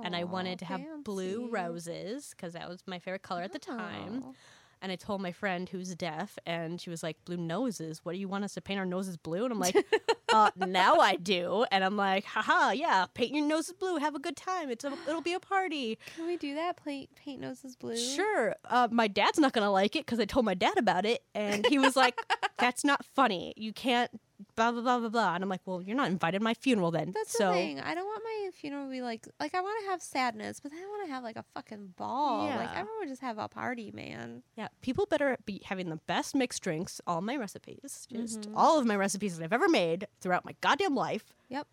and I wanted to have blue roses because that was my favorite color at the time. Oh. And I told my friend who's deaf, and she was like, "Blue noses? What do you want us to paint our noses blue?" And I'm like, uh, "Now I do." And I'm like, "Haha, yeah, paint your noses blue. Have a good time. It's a, it'll be a party." Can we do that? Paint paint noses blue. Sure. Uh, my dad's not gonna like it because I told my dad about it, and he was like, "That's not funny. You can't." Blah blah blah blah blah. And I'm like, "Well, you're not invited to my funeral then." That's so the thing. I don't want my funeral to be like like I want to have sadness, but then I want to have like a fucking ball. Like Yeah. everyone just have a party, man. yeah, people better be having the best mixed drinks. All my recipes, just Mhm. all of my recipes that I've ever made throughout my goddamn life. Yep.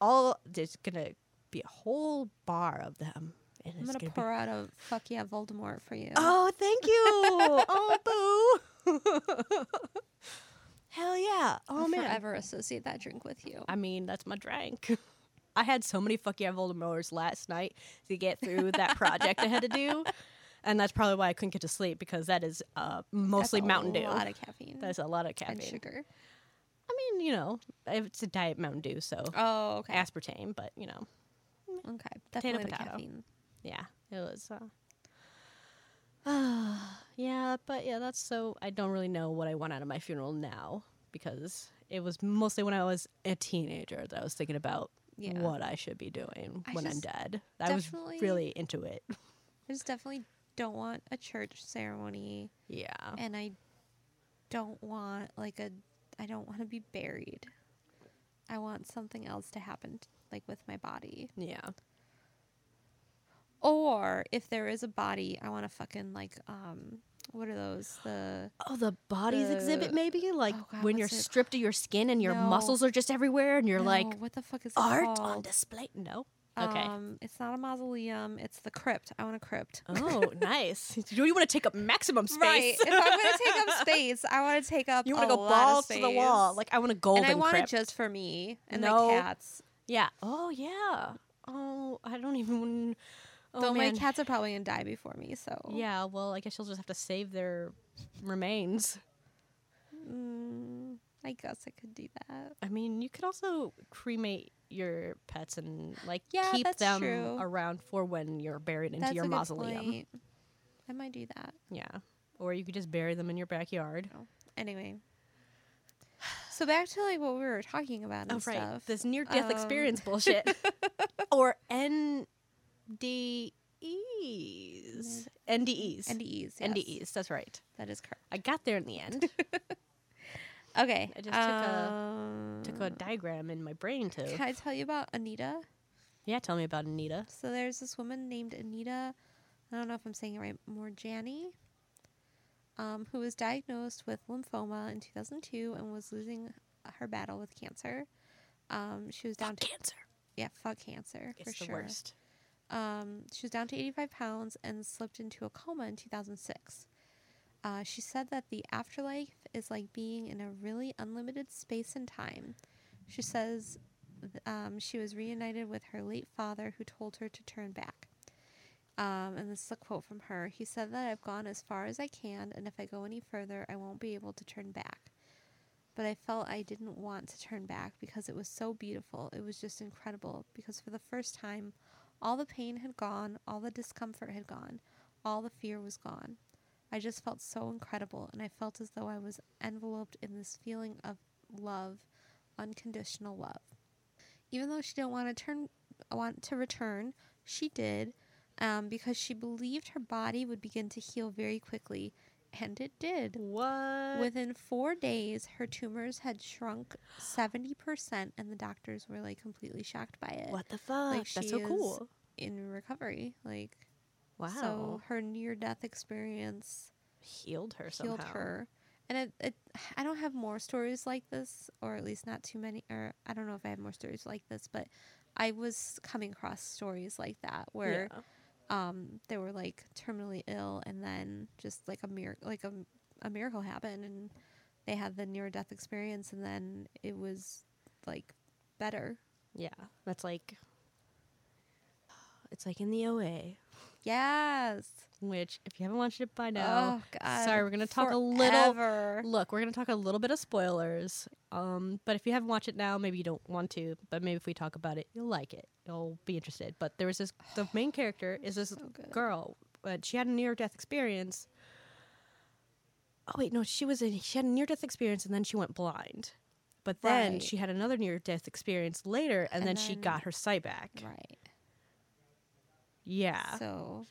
All there's gonna be a whole bar of them. And I'm gonna gonna be- pour out a fuck yeah Voldemort for you. Oh, thank you. oh, boo. Hell yeah. Oh I'll man. forever associate that drink with you. I mean, that's my drink. I had so many fuck yeah Voldemorts last night to get through that project I had to do. And that's probably why I couldn't get to sleep because that is uh, mostly Mountain Dew. That's a lot of caffeine That's a lot of caffeine. and sugar. I mean, you know, it's a diet Mountain Dew, so Oh, okay. aspartame, but you know, okay. Definitely the potato. caffeine. yeah, it was. Uh, Ah, yeah, but yeah, that's so. I don't really know what I want out of my funeral now because it was mostly when I was a teenager that I was thinking about Yeah. what I should be doing I when I'm dead. I was really into it. I just definitely don't want a church ceremony, Yeah. and I don't want like a. I don't want to be buried. I want something else to happen, like with my body. Yeah. Or if there is a body, I want to fucking like um. What are those? The Oh, the bodies exhibit maybe like oh God, when you're it stripped of your skin and your No. muscles are just everywhere and you're No, like what the fuck is art on display. No. Okay. Um, it's not a mausoleum. It's the crypt. I want a crypt. oh, nice. You you want to take up maximum space. Right. if I'm gonna take up space, I want to take up. you want to go balls to the wall. Like I want a golden and I want crypt. it just for me and No. my cats. yeah. Oh yeah. Oh, I don't even. Oh Though man. my cats are probably gonna die before me, so Yeah. Well, I guess you'll just have to save their remains. Mm, I guess I could do that. I mean, you could also cremate your pets and like Yeah, keep them true. around for when you're buried into That's your mausoleum. I might do that. Yeah. Or you could just bury them in your backyard. Anyway. So back to like what we were talking about and Oh, right. stuff. This near death Um, experience bullshit. or NDEs. NDEs. NDEs. Yes, NDEs. That's right. That is correct. I got there in the end. Okay. I just took a- Took a um, diagram in my brain too. Can I tell you about Anita? Yeah, tell me about Anita. So there's this woman named Anita, I don't know if I'm saying it right, Moorjani, um, who was diagnosed with lymphoma in 2002 and was losing her battle with cancer. Um, she was down Fuck to cancer. yeah, fuck cancer It's for the sure. worst. Um, she was down to 85 pounds and slipped into a coma in 2006. Uh, she said that the afterlife is like being in a really unlimited space and time. She says um, she was reunited with her late father who told her to turn back. Um, and this is a quote from her. He said that I've gone as far as I can, and if I go any further, I won't be able to turn back. But I felt I didn't want to turn back because it was so beautiful. It was just incredible because for the first time, all the pain had gone, all the discomfort had gone, all the fear was gone. I just felt so incredible, and I felt as though I was enveloped in this feeling of love, unconditional love. Even though she didn't want to turn, want to return, she did, um, because she believed her body would begin to heal very quickly, and it did. What? Within four days, her tumors had shrunk seventy percent, and the doctors were like completely shocked by it. what the fuck? Like That's so cool. in recovery. Like Wow. so, her near-death experience healed her healed somehow. her. And it, it, I don't have more stories like this, or at least not too many. Or I don't know if I have more stories like this, but I was coming across stories like that where Yeah. Um they were like terminally ill, and then just like a miracle, like a, a miracle happened, and they had the near death experience, and then it was like better. Yeah, that's like It's like in the OA, Yes. which if you haven't watched it by now, oh God. sorry, we're gonna talk a little. Forever. Look, we're gonna talk a little bit of spoilers. Um, but if you haven't watched it now, maybe you don't want to. But maybe if we talk about it, you'll like it. You'll be interested. But there was this. The main character is this So girl. But she had a near death experience. Oh wait, no, she was in. She had a near death experience, and then she went blind. But then Right. she had another near death experience later, and, And then, she got her sight back. Right. Yeah. So,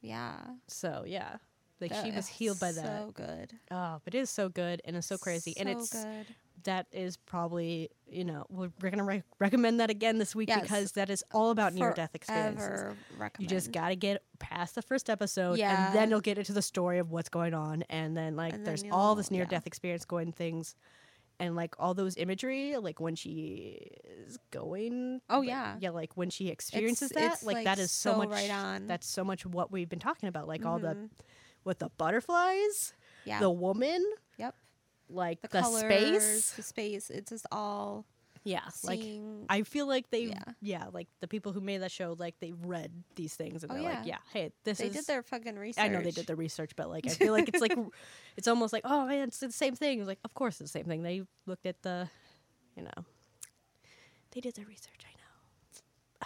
yeah. So, yeah. yeah, like That she was healed by that. So good. Oh, but it is so good and it's so crazy, and it's good. that is probably you know we're, we're gonna re- recommend that again this week Yes. because that is all about near death experiences. Forever You just gotta get past the first episode, Yeah. and then you'll get into the story of what's going on, and then like And then there's all this near yeah. death experience going things, and like all those imagery, like when she is going. Oh, like, yeah. yeah, like when she experiences It's- that, it's, like, like, that is so, so much. right on. That's so much what we've been talking about, like all the Mhm. with the butterflies, Yeah. the woman, yep. like The, the, colors, space. the space. It's just all Yeah, like. I feel like they, yeah. Yeah. like the people who made that show, like they read these things and Oh, they're like, yeah. yeah, hey, this they is. did their fucking research. I know they did their research, but like I feel like it's like it's almost like oh man, it's the same thing. It's like of course it's the same thing. They looked at the, you know, they did their research. I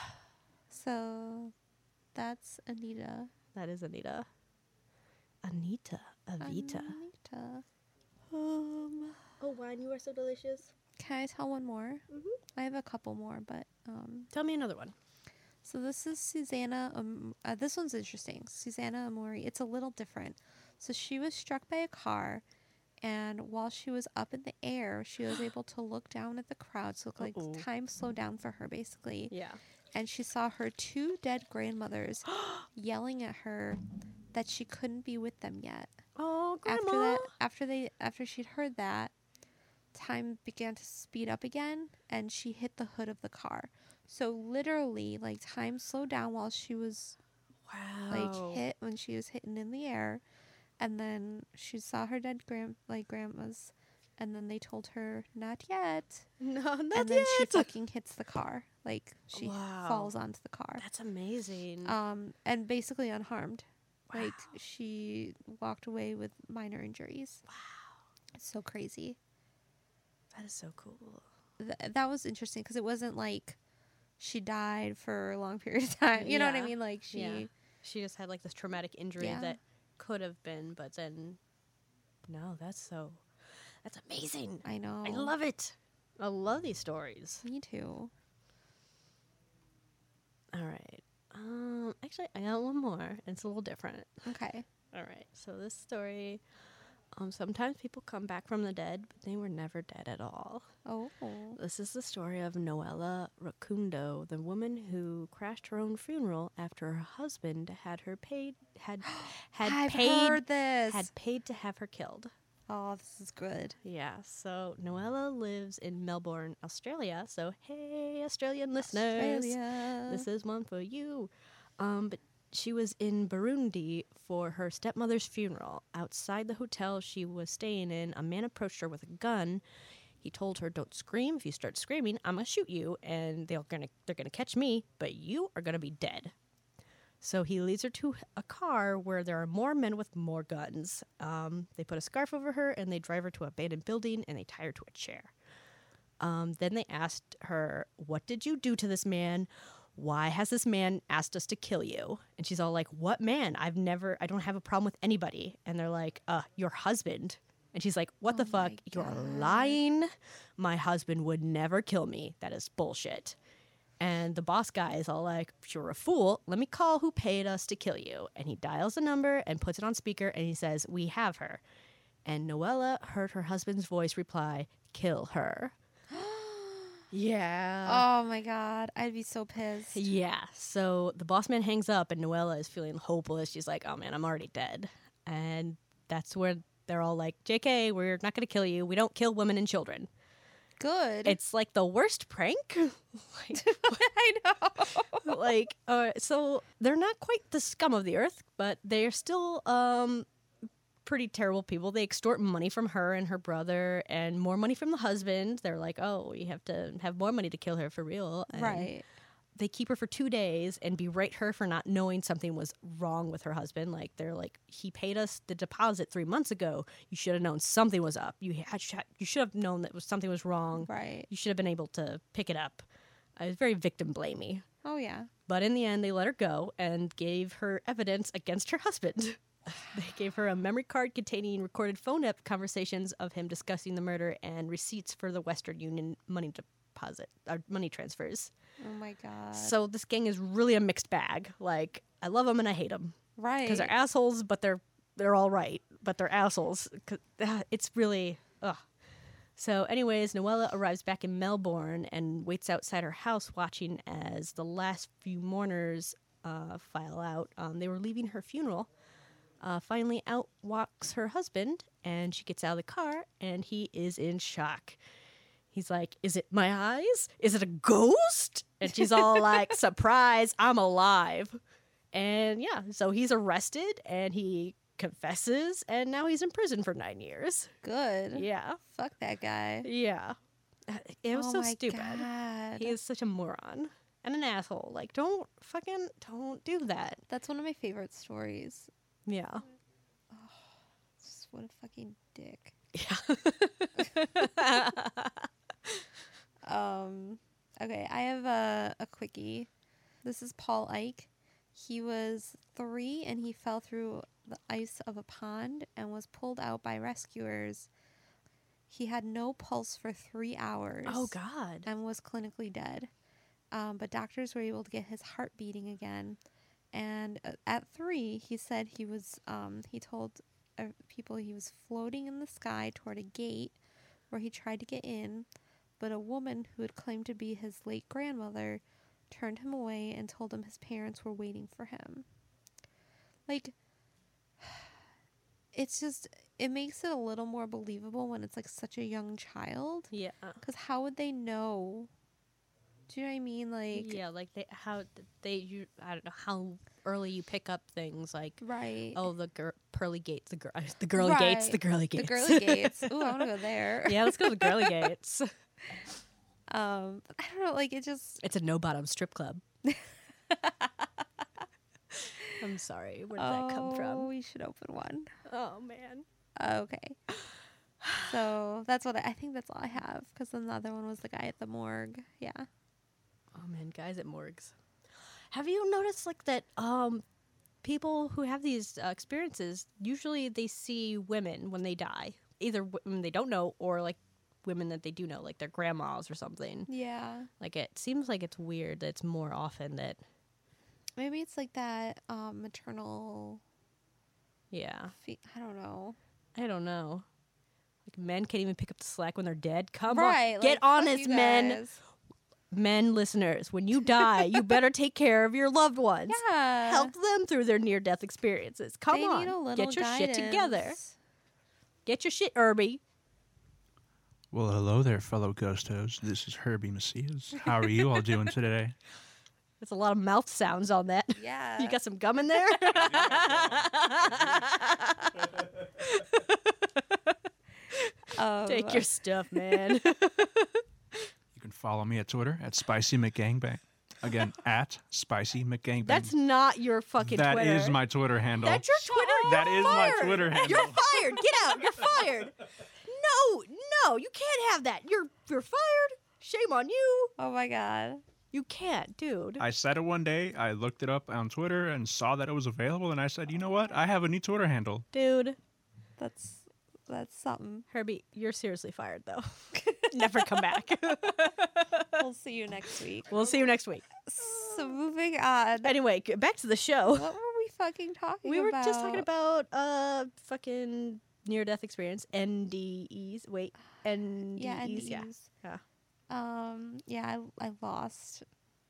know So, that's Anita. that is Anita. Anita, Avita. Anita. Um. Oh, wine, you are so delicious. Can I tell one more? Mhm. I have a couple more, but um, Tell me another one. So this is Susanna. Um, uh, this one's interesting. Susanna Amori. It's a little different. So she was struck by a car, and while she was up in the air, she was able to look down at the crowd. So like Uh-oh. time slowed down for her basically, Yeah. and she saw her two dead grandmothers yelling at her that she couldn't be with them yet. Oh, grandma. After that, after they, after she'd heard that, time began to speed up again, and she hit the hood of the car. So literally, like time slowed down while she was wow. like hit when she was hitting in the air, and then she saw her dead grand like grandmas, and then they told her not yet, No, not yet. and then she fucking hits the car, like she Wow. falls onto the car, That's amazing. um, and basically unharmed. Like she walked away with minor injuries. Wow, it's so crazy. That is so cool. Th- that was interesting because it wasn't like she died for a long period of time. You know what I mean? Like she, Yeah. She just had like this traumatic injury Yeah. that could have been, but then no, that's so that's amazing. I know. I love it. I love these stories. Me too. All right. Um actually I got one more. It's a little different. Okay. All right. So this story um sometimes people come back from the dead, but they were never dead at all. Oh. This is the story of Noela Rukundo, the woman who crashed her own funeral after her husband had her paid had had I've paid heard this. had paid to have her killed. oh, this is good. Yeah, so Noela lives in Melbourne, Australia. So hey, Australian listeners, Australia. this is one for you. Um, but she was in Burundi for her stepmother's funeral. Outside the hotel she was staying in, a man approached her with a gun. He told her, "Don't scream. If you start screaming, I'm gonna shoot you, and they're gonna they're gonna catch me, but you are gonna be dead." So he leads her to a car where there are more men with more guns. Um, they put a scarf over her and they drive her to an abandoned building and they tie her to a chair. Um, then they asked her, What did you do to this man? Why has this man asked us to kill you? And she's all like, What man? I've never, I don't have a problem with anybody. And they're like, Uh, your husband. And she's like, What the Oh my fuck? You're lying. My husband would never kill me. That is bullshit. And the boss guy is all like, you're a fool, let me call who paid us to kill you. And he dials the number and puts it on speaker and he says, We have her. And Noela heard her husband's voice reply, Kill her. Yeah. oh my god, I'd be so pissed. Yeah. So the boss man hangs up and Noela is feeling hopeless. She's like, Oh man, I'm already dead. And that's where they're all like, JK, we're not going to kill you. We don't kill women and children. Good. It's like the worst prank. like, I know. like uh, so they're not quite the scum of the earth but they're still um pretty terrible people they extort money from her and her brother and more money from the husband they're like oh we have to have more money to kill her for real and right. they keep her for two days and berate her for not knowing something was wrong with her husband. Like they're like, he paid us the deposit three months ago. You should have known something was up. You had you should have known that was something was wrong. Right. You should have been able to pick it up. Uh, I was very victim blamey. Oh yeah. But in the end, they let her go and gave her evidence against her husband. they gave her a memory card containing recorded phone app conversations of him discussing the murder and receipts for the Western Union money deposit or money transfers. Oh my god. So this gang is really a mixed bag. Like I love them and I hate them right. because they're assholes, but they're they're all right, but they're assholes. ah, It's really ugh. So, anyways, Noela arrives back in Melbourne and waits outside her house, watching as the last few mourners uh, file out. Um, they were leaving her funeral. Uh, finally, out walks her husband, and she gets out of the car, and he is in shock. He's like, Is it my eyes? Is it a ghost? And she's all like, Surprise, I'm alive. And yeah, so he's arrested and he confesses, and now he's in prison for nine years. good. Yeah. Fuck that guy. Yeah. It was oh so stupid. God. He is such a moron and an asshole. Like, don't fucking don't do that. That's one of my favorite stories. Yeah. Just what a fucking dick. Yeah. Um, okay, I have a, a quickie. This is Paul Ike. He was three and he fell through the ice of a pond and was pulled out by rescuers. He had no pulse for three hours. oh God. and was clinically dead. Um, but doctors were able to get his heart beating again. And uh, at three, he said he was, um, he told uh, people he was floating in the sky toward a gate where he tried to get in. But a woman who had claimed to be his late grandmother turned him away and told him his parents were waiting for him. Like, it's just, it makes it a little more believable when it's like such a young child. Yeah. Because how would they know? Do you know what I mean? Like, yeah, like they how they you I don't know how early you pick up things like right? oh the gir- pearly gates the gir- the girly gates the Right. girly the gates girly gates. Ooh, I want to go there. yeah, let's go to the girly gates. Um, I don't know. Like, it just It's a no bottom strip club. I'm sorry. Where did that come Oh, from? we should open one. Oh man. Okay. So that's what I, I think. That's all I have. Because then the other one was the guy at the morgue. Yeah. Oh man, guys at morgues. Have you noticed like that? Um, people who have these uh, experiences usually they see women when they die, either women they don't know or like women that they do know, like their grandmas or something. Yeah. Like it seems like it's weird that it's more often that Maybe it's like that um, maternal. yeah. Fe- I don't know. I don't know. Like men can't even pick up the slack when they're dead. Come right. on, get like, fuck honest, men. Guys. Men listeners, when you die, you better take care of your loved ones. Yeah. Help them through their near death experiences. Come they on. Need a little Get your shit together. Get your shit, Herbie. Well, hello there, fellow ghostos. This is Herbie Macias. How are you all doing today? There's a lot of mouth sounds on that. Yeah. You got some gum in there? um, Take your stuff, man. You can follow me at Twitter at Spicy McGangbang. Again, at Spicy McGangbang. That's not your fucking That Twitter. is my Twitter handle. That's your Twitter. That You're is my fired. Twitter handle. You're fired. Get out. You're fired. No, no, you can't have that. You're you're fired. Shame on you. Oh my god. You can't, dude. I said it one day. I looked it up on Twitter and saw that it was available, and I said, you know what? I have a new Twitter handle. Dude, That's that's something. Herbie, you're seriously fired though. Never come back. we'll see you next week. we'll see you next week. So moving on. Anyway, back to the show. What were we fucking talking We were about? just talking about uh fucking near death experience NDEs. Wait, NDEs. yeah, yeah. NDEs. Yeah. Um, yeah, I, I lost.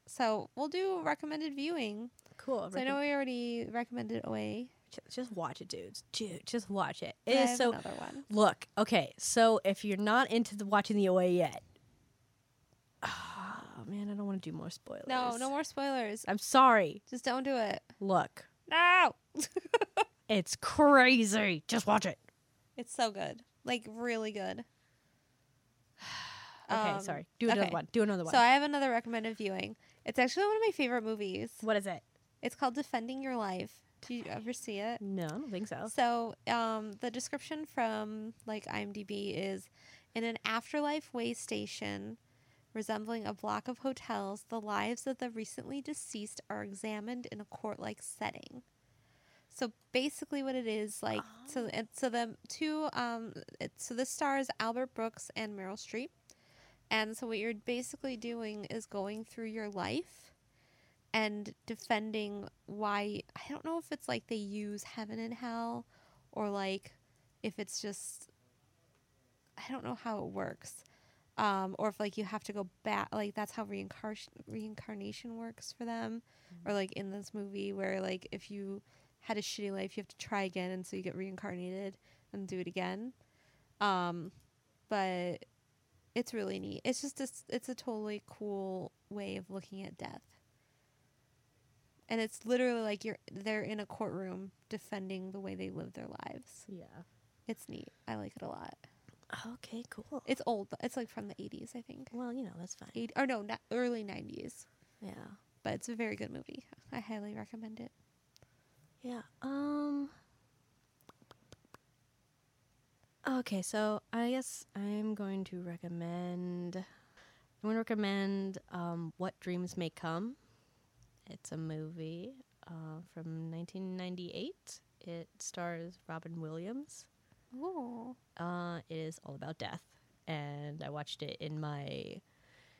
So we'll do recommended viewing. Cool. So I know we already recommended away. Just, watch it, dudes. Dude, just watch it. It is so. another one. Look, okay. So if you're not into the watching the OA yet, oh man, I don't want to do more spoilers. No, no more spoilers. I'm sorry. Just don't do it. Look, No. it's crazy. Just watch it. It's so good. Like really good. Okay, Um, sorry. Do another okay. one. Do another one. So I have another recommended viewing. It's actually one of my favorite movies. what is it? It's called Defending Your Life. Do you ever see it? No, I don't think so. So, um, the description from like IMDb is in an afterlife way station resembling a block of hotels, the lives of the recently deceased are examined in a court-like setting. So basically, what it is like, so and so the two, um, it, so this stars Albert Brooks and Meryl Streep, and so what you're basically doing is going through your life and defending why I don't know if it's like they use heaven and hell or like if it's just I don't know how it works. Um, or if like you have to go back like that's how reincarnation reincarnation works for them. Or like in this movie where like if you had a shitty life you have to try again and so you get reincarnated and do it again. Um but it's really neat. It's just a, it's a totally cool way of looking at death and it's literally like you're they're in a courtroom defending the way they live their lives. Yeah. It's neat. I like it a lot. Okay, cool. It's old. It's like from the 80s, I think. well, you know, that's fine. Eight or no, not early 90s. Yeah. But it's a very good movie. I highly recommend it. Yeah. Um Okay, so I guess I'm going to recommend I'm going to recommend um What Dreams May Come. It's a movie uh, from 1998. It stars Robin Williams. Oh. Uh, it is all about death, and I watched it in my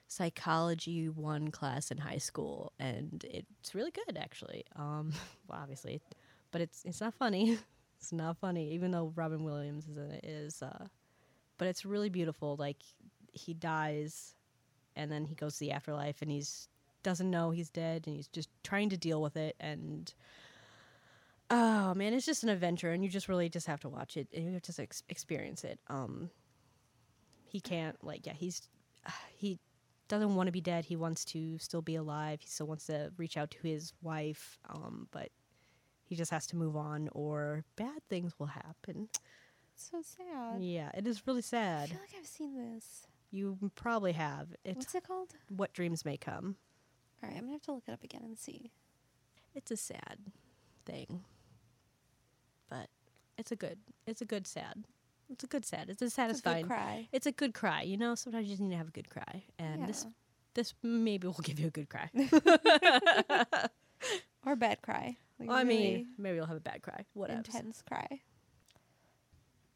psychology one class in high school, and it's really good actually. Um, well, obviously, but it's it's not funny. it's not funny, even though Robin Williams is in it. Is uh, but it's really beautiful. Like he dies, and then he goes to the afterlife, and he's doesn't know he's dead, and he's just trying to deal with it, and oh man, it's just an adventure, and you just really just have to watch it, and you have to ex- experience it. Um, he can't like yeah, he's he doesn't want to be dead. He wants to still be alive. He still wants to reach out to his wife, um, but he just has to move on, or bad things will happen. So sad. Yeah, it is really sad. I feel like I've seen this. You probably have. It's What's it called? what dreams may come. All right, I'm going to have to look it up again and see. It's a sad thing, but it's a good. It's a good sad. It's a good sad. It's a It's a satisfying. good cry. It's a good cry. You know, sometimes you just need to have a good cry, and this Yeah. this maybe will give you a good cry. Or bad cry. Like I really mean, maybe you'll have a bad cry. Whatever. intense cry.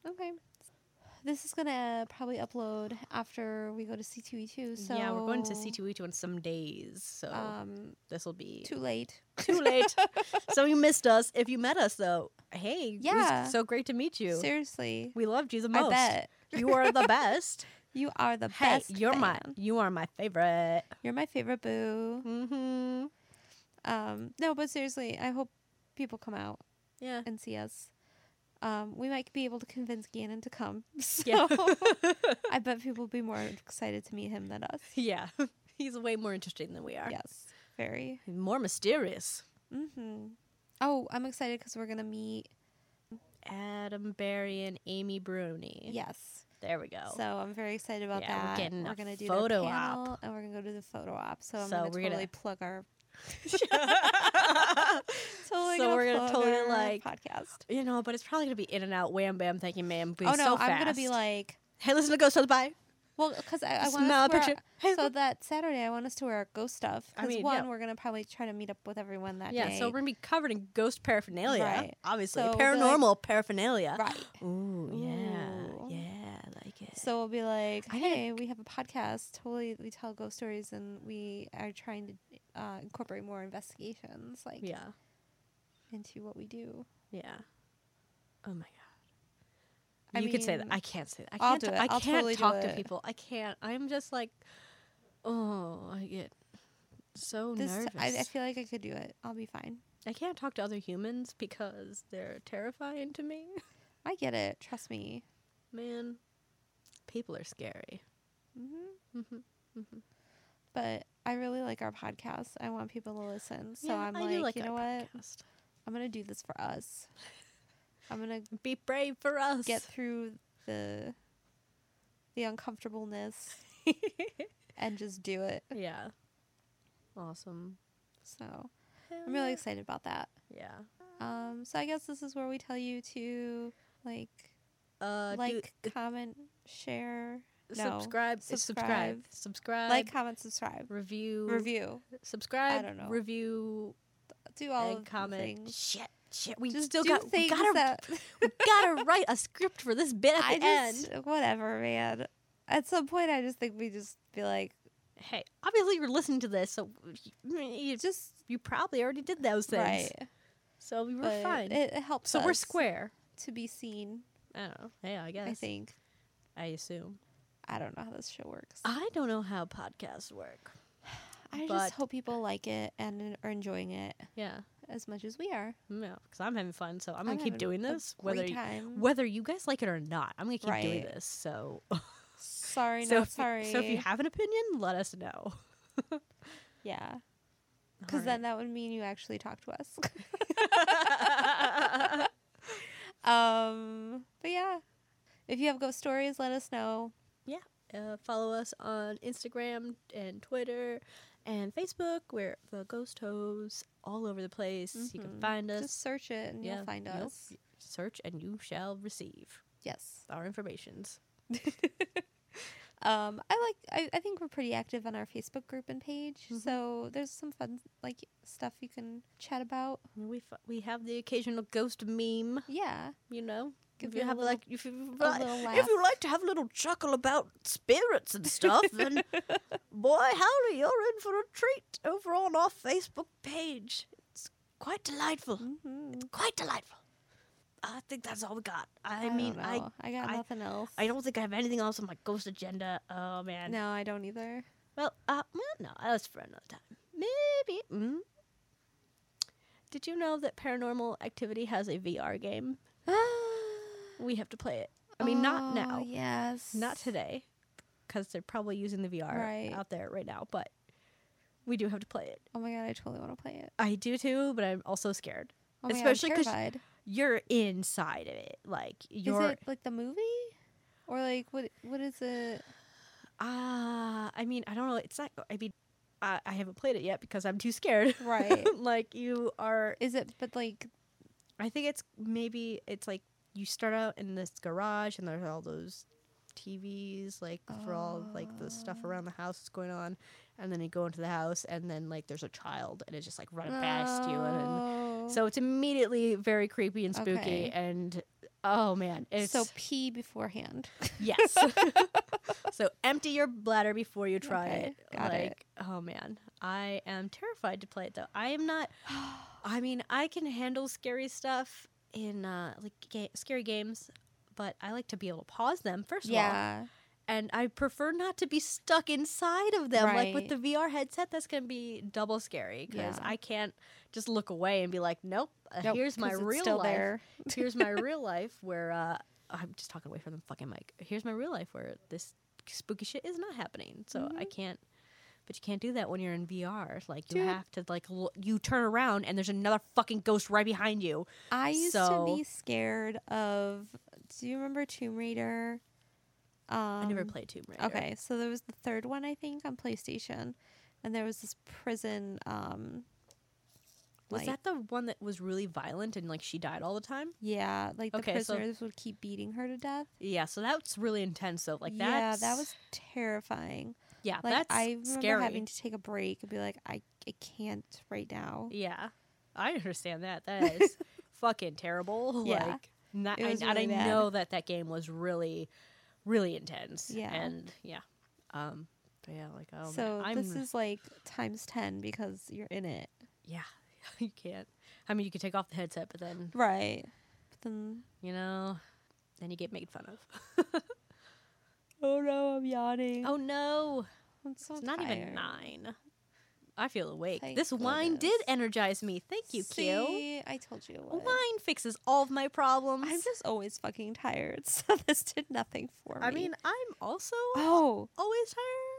Okay. This is gonna probably upload after we go to C2E2. So yeah, we're going to C2E2 in some days, so Um, this will be too late. too late. so you missed us. If you met us though, hey, it was Yeah. so great to meet you. Seriously, We loved you the I most. bet You are the best. you are the hey, best. you're my you are my favorite. You're my favorite boo. Mm-hmm. Um, no, but seriously, I hope people come out Yeah. and see us. Um, we might be able to convince Gannon to come. So Yeah. I bet people will be more excited to meet him than us. Yeah. He's way more interesting than we are. Yes, very. More mysterious. Mm-hmm. Oh, I'm excited because we're gonna meet. Adam Berry and Amy Bruni. Yes. There we go. So I'm very excited about Yeah, we're that. getting we're gonna do the photo the op. and we're gonna go to the photo op. So I'm So gonna we're totally gonna- plug our. So totally we're gonna totally like podcast. you know, but it's probably gonna be in and out, wham bam, thank you, ma'am. Oh no, so I'm gonna be like, hey, listen to Ghost Toes, bye. well, because I, I want Smell us a to wear picture. Hey, so that Saturday I want us to wear our ghost stuff. I Because mean, one, yeah. we're gonna probably try to meet up with everyone that Yeah, day. so we're gonna be covered in ghost paraphernalia, Right. obviously, So we'll like- paranormal paraphernalia. right. Ooh, yeah, Ooh. yeah, I like it. So we'll be like, hey, we have a podcast. Totally, we tell ghost stories, and we are trying to uh, incorporate more investigations, like yeah, into what we do. yeah. Oh my god. I you could say that. I can't say that. I I'll can't. it. I I'll can't totally talk to people. I can't. I'm just like, oh, I get so This, nervous. I, I feel like I could do it. I'll be fine. I can't talk to other humans because they're terrifying to me. I get it. Trust me. Man, people are scary. hmm Mm-hmm. But I really like our podcast. I want people to listen. So I'm I like, like you know our what? I'm gonna do this for us. I'm gonna Be brave for us. get through the the uncomfortableness and just do it. yeah. Awesome. So I'm really excited about that. Yeah. Um, so I guess this is where we tell you to like, Uh, do- like, comment, share, no, subscribe, subscribe, subscribe. subscribe, like, comment, subscribe, review, review, subscribe. I don't know. Review do all and comment. things. Shit, shit. We Just still got. We gotta, that we gotta write a script for this bit at I the just end. whatever, man. At some point, I just think we just be like, Hey, obviously you're listening to this, so you just you probably already did those things. right, So we were but fine. It, it helps. so we're square. to be seen. I don't know. Yeah, I guess. I think. I assume. I don't know how this show works. I don't know how podcasts work. I but- just hope people like it and are enjoying it Yeah. as much as we are. Yeah, because I'm having fun, so I'm gonna keep doing this, whether you, time. whether you guys like it or not. I'm gonna keep doing this. So, Sorry, so not if, sorry. So if you have an opinion, let us know. yeah, because then that would mean you actually talk to us. um, but yeah, if you have ghost stories, let us know. uh, follow us on Instagram and Twitter and Facebook. We're the Ghost Hose all over the place. You can Mhm. find us. Just search it and Yeah, you'll find yep. us. Search and you shall receive Yes. our informations. Um, I like. I, I think we're pretty active on our Facebook group and page, Mhm. so there's some fun like stuff you can chat about. We f- we have the occasional ghost meme. Yeah, You know, if you have little- like if you like, if you like to have a little chuckle about spirits and stuff, then boy, howdy, you're in for a treat over on our Facebook page. It's quite delightful. hmm Quite delightful. I think that's all we got. I, I, mean, I. I got I- nothing else. I don't think I have anything else on my ghost agenda. Oh man. No, I don't either. Well, uh, well, no, that's for another time. Maybe. Mm. Did you know that Paranormal Activity has a VR game? We have to play it. I mean, not Oh, now, Yes. not today, because they're probably using the VR Right. out there right now. But we do have to play it. Oh my god, I totally want to play it. I do too, but I'm also scared. Oh my Especially because. You're inside of it, like you're. Is it like the movie, or like what? What is it? Ah, I mean, I don't know. It's not. I mean, I, I haven't played it yet because I'm too scared. Right. like you are. Is it? But like, I think it's maybe it's like you start out in this garage and there's all those TVs like for all like the stuff around the house that's going on, and then you go into the house and then like there's a child and it's just like running past you and. Oh. So it's immediately very creepy and spooky, Okay. and oh man, it's so pee beforehand. Yes. so empty your bladder before you try Okay, it. got like, it. oh man, I am terrified to play it though. I am not. I mean, I can handle scary stuff in uh, like ga- scary games, but I like to be able to pause them first of all, yeah. And I prefer not to be stuck inside of them. Like with the VR headset, that's gonna be double scary because Yeah. I can't just look away and be like, nope. Uh, Nope, here's my real life here's my real life where uh, I'm just talking away from the fucking mic. Here's my real life where this spooky shit is not happening. So I can't. But you can't do that when you're in VR. Like you Dude. have to like l- you turn around and there's another fucking ghost right behind you. I used So- to be scared of. Do you remember Tomb Raider? Um, I never played Tomb Raider. Okay, so there was the third one I think on PlayStation, and there was this prison. Um, Was like- that the one that was really violent and like she died all the time? yeah, like the Okay, so- prisoners would keep beating her to death. Yeah, so that's really intense though. Like that. yeah, that was terrifying. yeah, Like that's I remember scary. having to take a break and be like, I I can't right now. Yeah, I understand that. That is fucking terrible. Yeah. Like, not, It was and I really bad. know that that game was really, really intense. Yeah. and yeah, um, but yeah, like oh, so man, I'm, this is like times ten because you're in it, yeah, you can't. I mean, you could take off the headset, but then right? But then you know, then you get made fun of. oh no, I'm yawning. oh no, I'm so it's not even nine. I feel awake. Thank this wine did energize me. Thank you, Q. See, I told you would. Wine fixes all of my problems. I'm just always fucking tired, so this did nothing for me. I mean, I'm also oh, always tired.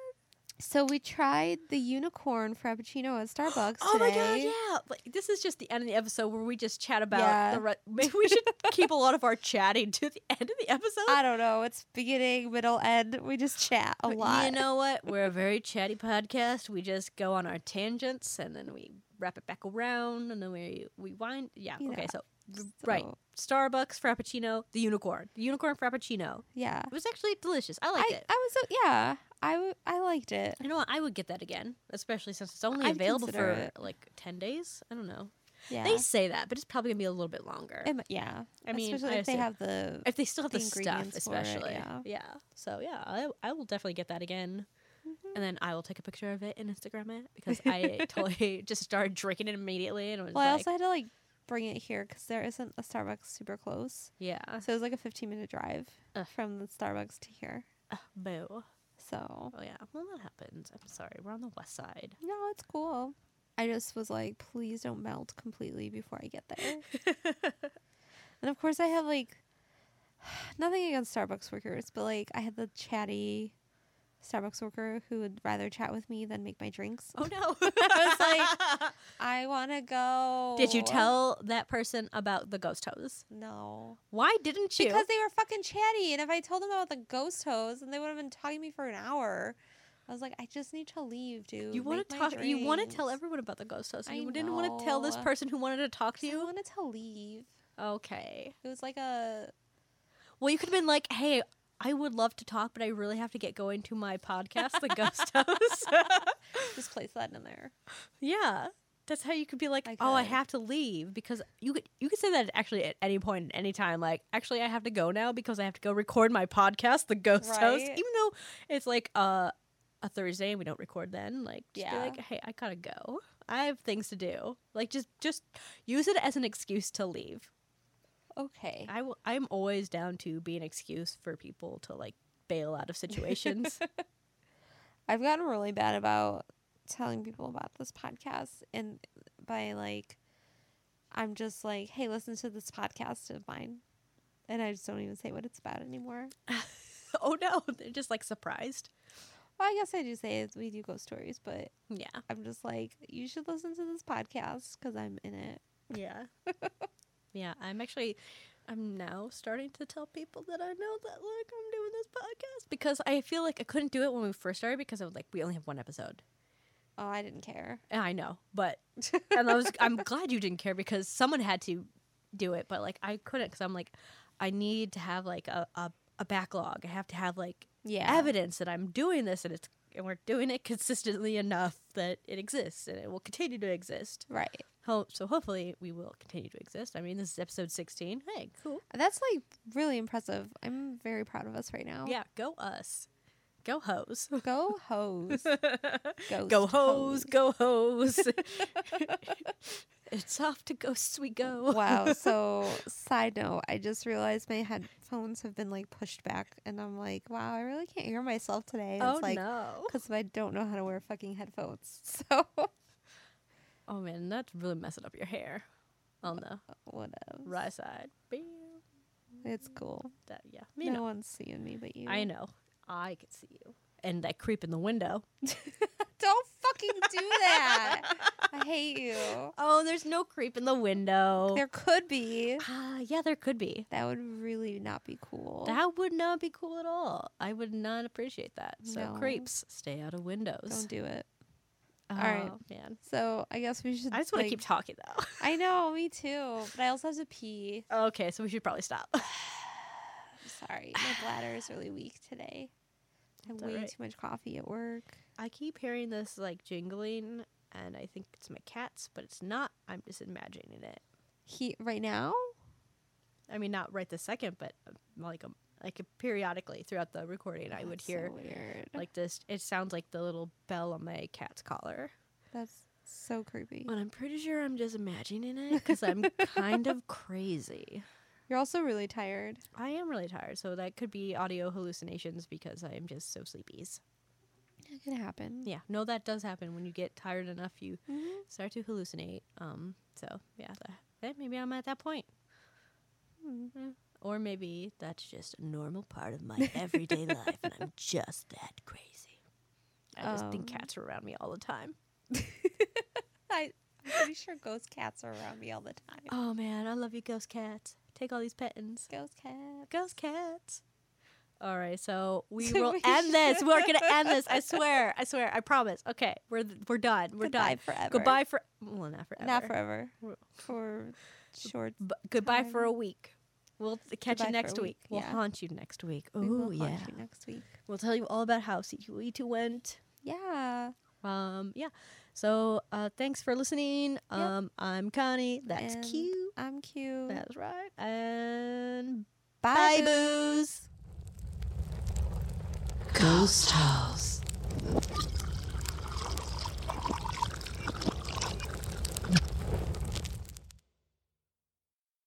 So we tried the unicorn frappuccino at Starbucks Oh my god, yeah! Like, this is just the end of the episode where we just chat about Yeah. the. Re- Maybe we should keep a lot of our chatting to the end of the episode. I don't know. It's beginning, middle, end. We just chat a But lot. You know what? We're a very chatty podcast. We just go on our tangents and then we wrap it back around and then we we wind. Yeah. You okay. know, So, right, Starbucks Frappuccino, the unicorn, the unicorn Frappuccino. Yeah. It was actually delicious. I liked I, it. I was so yeah. I, w- I liked it. you know what? I would get that again, especially since it's only I'd available for it. like ten days. I don't know. Yeah. They say that, but it's probably gonna be a little bit longer. It yeah. I mean, especially I if they have the if they still have the, the stuff, ingredients it, especially. yeah. So yeah, I, I will definitely get that again. Mm-hmm. And then I will take a picture of it and Instagram it because I totally just started drinking it immediately and was Well, I also had to like bring it here because there isn't a Starbucks super close. yeah, So it was like a 15 minute drive Ugh. from the Starbucks to here. uh, boo. So Oh yeah, well that happens. I'm sorry, we're on the west side. no, it's cool. I just was like, please don't melt completely before I get there. and of course, I have like nothing against Starbucks workers, but like I had the chatty Starbucks worker who would rather chat with me than make my drinks. Oh no! I was like, I want to go. Did you tell that person about the ghost hose? No. Why didn't you? Because they were fucking chatty, and if I told them about the ghost hose, and they would have been talking to me for an hour. I was like, I just need to leave, dude. you want to talk. You want to tell everyone about the ghost hose. I You didn't want to tell this person who wanted to talk to you. I you. wanted to leave. Okay. It was like a Well, you could have been like, "Hey, I would love to talk, but I really have to get going to my podcast, The Ghost House." just place that in there. yeah, that's how you could be like, I "Oh, I have to leave," because you could you could say that actually at any point, at any time. Like, actually, I have to go now because I have to go record my podcast, The Ghost House, even though it's like uh, a Thursday and we don't record then. Like, just be Yeah. like, "Hey, I gotta go. I have things to do." Like, just just use it as an excuse to leave. Okay. I will, I'm always down to be an excuse for people to like bail out of situations. I've gotten really bad about telling people about this podcast and by like I'm just like, hey, listen to this podcast of mine. And I just don't even say what it's about anymore. oh no, they're just like surprised. Well, I guess I do say it, we do ghost stories, but Yeah. I'm just like, you should listen to this podcast because I'm in it. Yeah. Yeah, I'm actually I'm now starting to tell people that I know that like I'm doing this podcast because I feel like I couldn't do it when we first started because I was like we only have one episode. Oh, I didn't care. And I know, but and I was I'm glad you didn't care because someone had to do it, but like I couldn't cuz I'm like I need to have like a, a a backlog. I have to have like Yeah. evidence that I'm doing this and it's and we're doing it consistently enough that it exists and it will continue to exist. Right. Ho- so hopefully we will continue to exist. I mean, this is episode 16. Hey, cool. That's like really impressive. I'm very proud of us right now. Yeah, go us. Go hose. Go hose. Go hose, go hose. it's off to ghosts we go. wow. So, side note, I just realized my headphones have been like pushed back, and I'm like, wow, I really can't hear myself today. And Oh it's like, no. because I don't know how to wear fucking headphones. So, Oh man, that's really messing up your hair on the uh, whatever. right side. Bam. It's cool. That yeah. Me no know. one's seeing me but you. I know. I can see you. And that creep in the window. Don't fucking do that. I hate you. Oh, there's no creep in the window. There could be. Ah, yeah, there could be. That would really not be cool. That would not be cool at all. I would not appreciate that. So No. creeps, stay out of windows. Don't do it. oh, right. man. So I guess we should. I just want to like- keep talking though. I know, me too. But I also have to pee. okay, so we should probably stop. Sorry, my bladder is really weak today. I have way alright. too much coffee at work. I keep hearing this like jingling, and I think it's my cats, but it's not. I'm just imagining it. He right now. I mean, not right this second, but uh, like a like periodically throughout the recording, I would That's so hear weird. like this. It sounds like the little bell on my cat's collar. That's so creepy. But I'm pretty sure I'm just imagining it because I'm kind of crazy. You're also really tired. I am really tired, so that could be audio hallucinations because I am just so sleepies. It can happen. Yeah, no, that does happen when you get tired enough. You Mhm. start to hallucinate. Um, so yeah, that, maybe I'm at that point, Hmm. Eh, or maybe that's just a normal part of my everyday life, and I'm just that crazy. I just think Um, cats are around me all the time. I, I'm pretty sure ghost cats are around me all the time. Oh man, I love you, ghost cats. Take all these pettins. Ghost cats. Ghost cats. All right, so we will we end this. We're gonna end this. I swear. I swear. I promise. Okay, we're we're done. We're Goodbye done. forever. Goodbye for well, not forever. Not forever. For short. B- goodbye for a week. We'll catch Goodbye you next week. week, We'll yeah. haunt you next week. Oh will yeah. next week. We'll tell you all about how C2E2 went. Yeah. Um, yeah. So uh, thanks for listening. Um, I'm Connie. That's And cute. I'm cute. That's right. And Bye, bye, booze. Ghost House.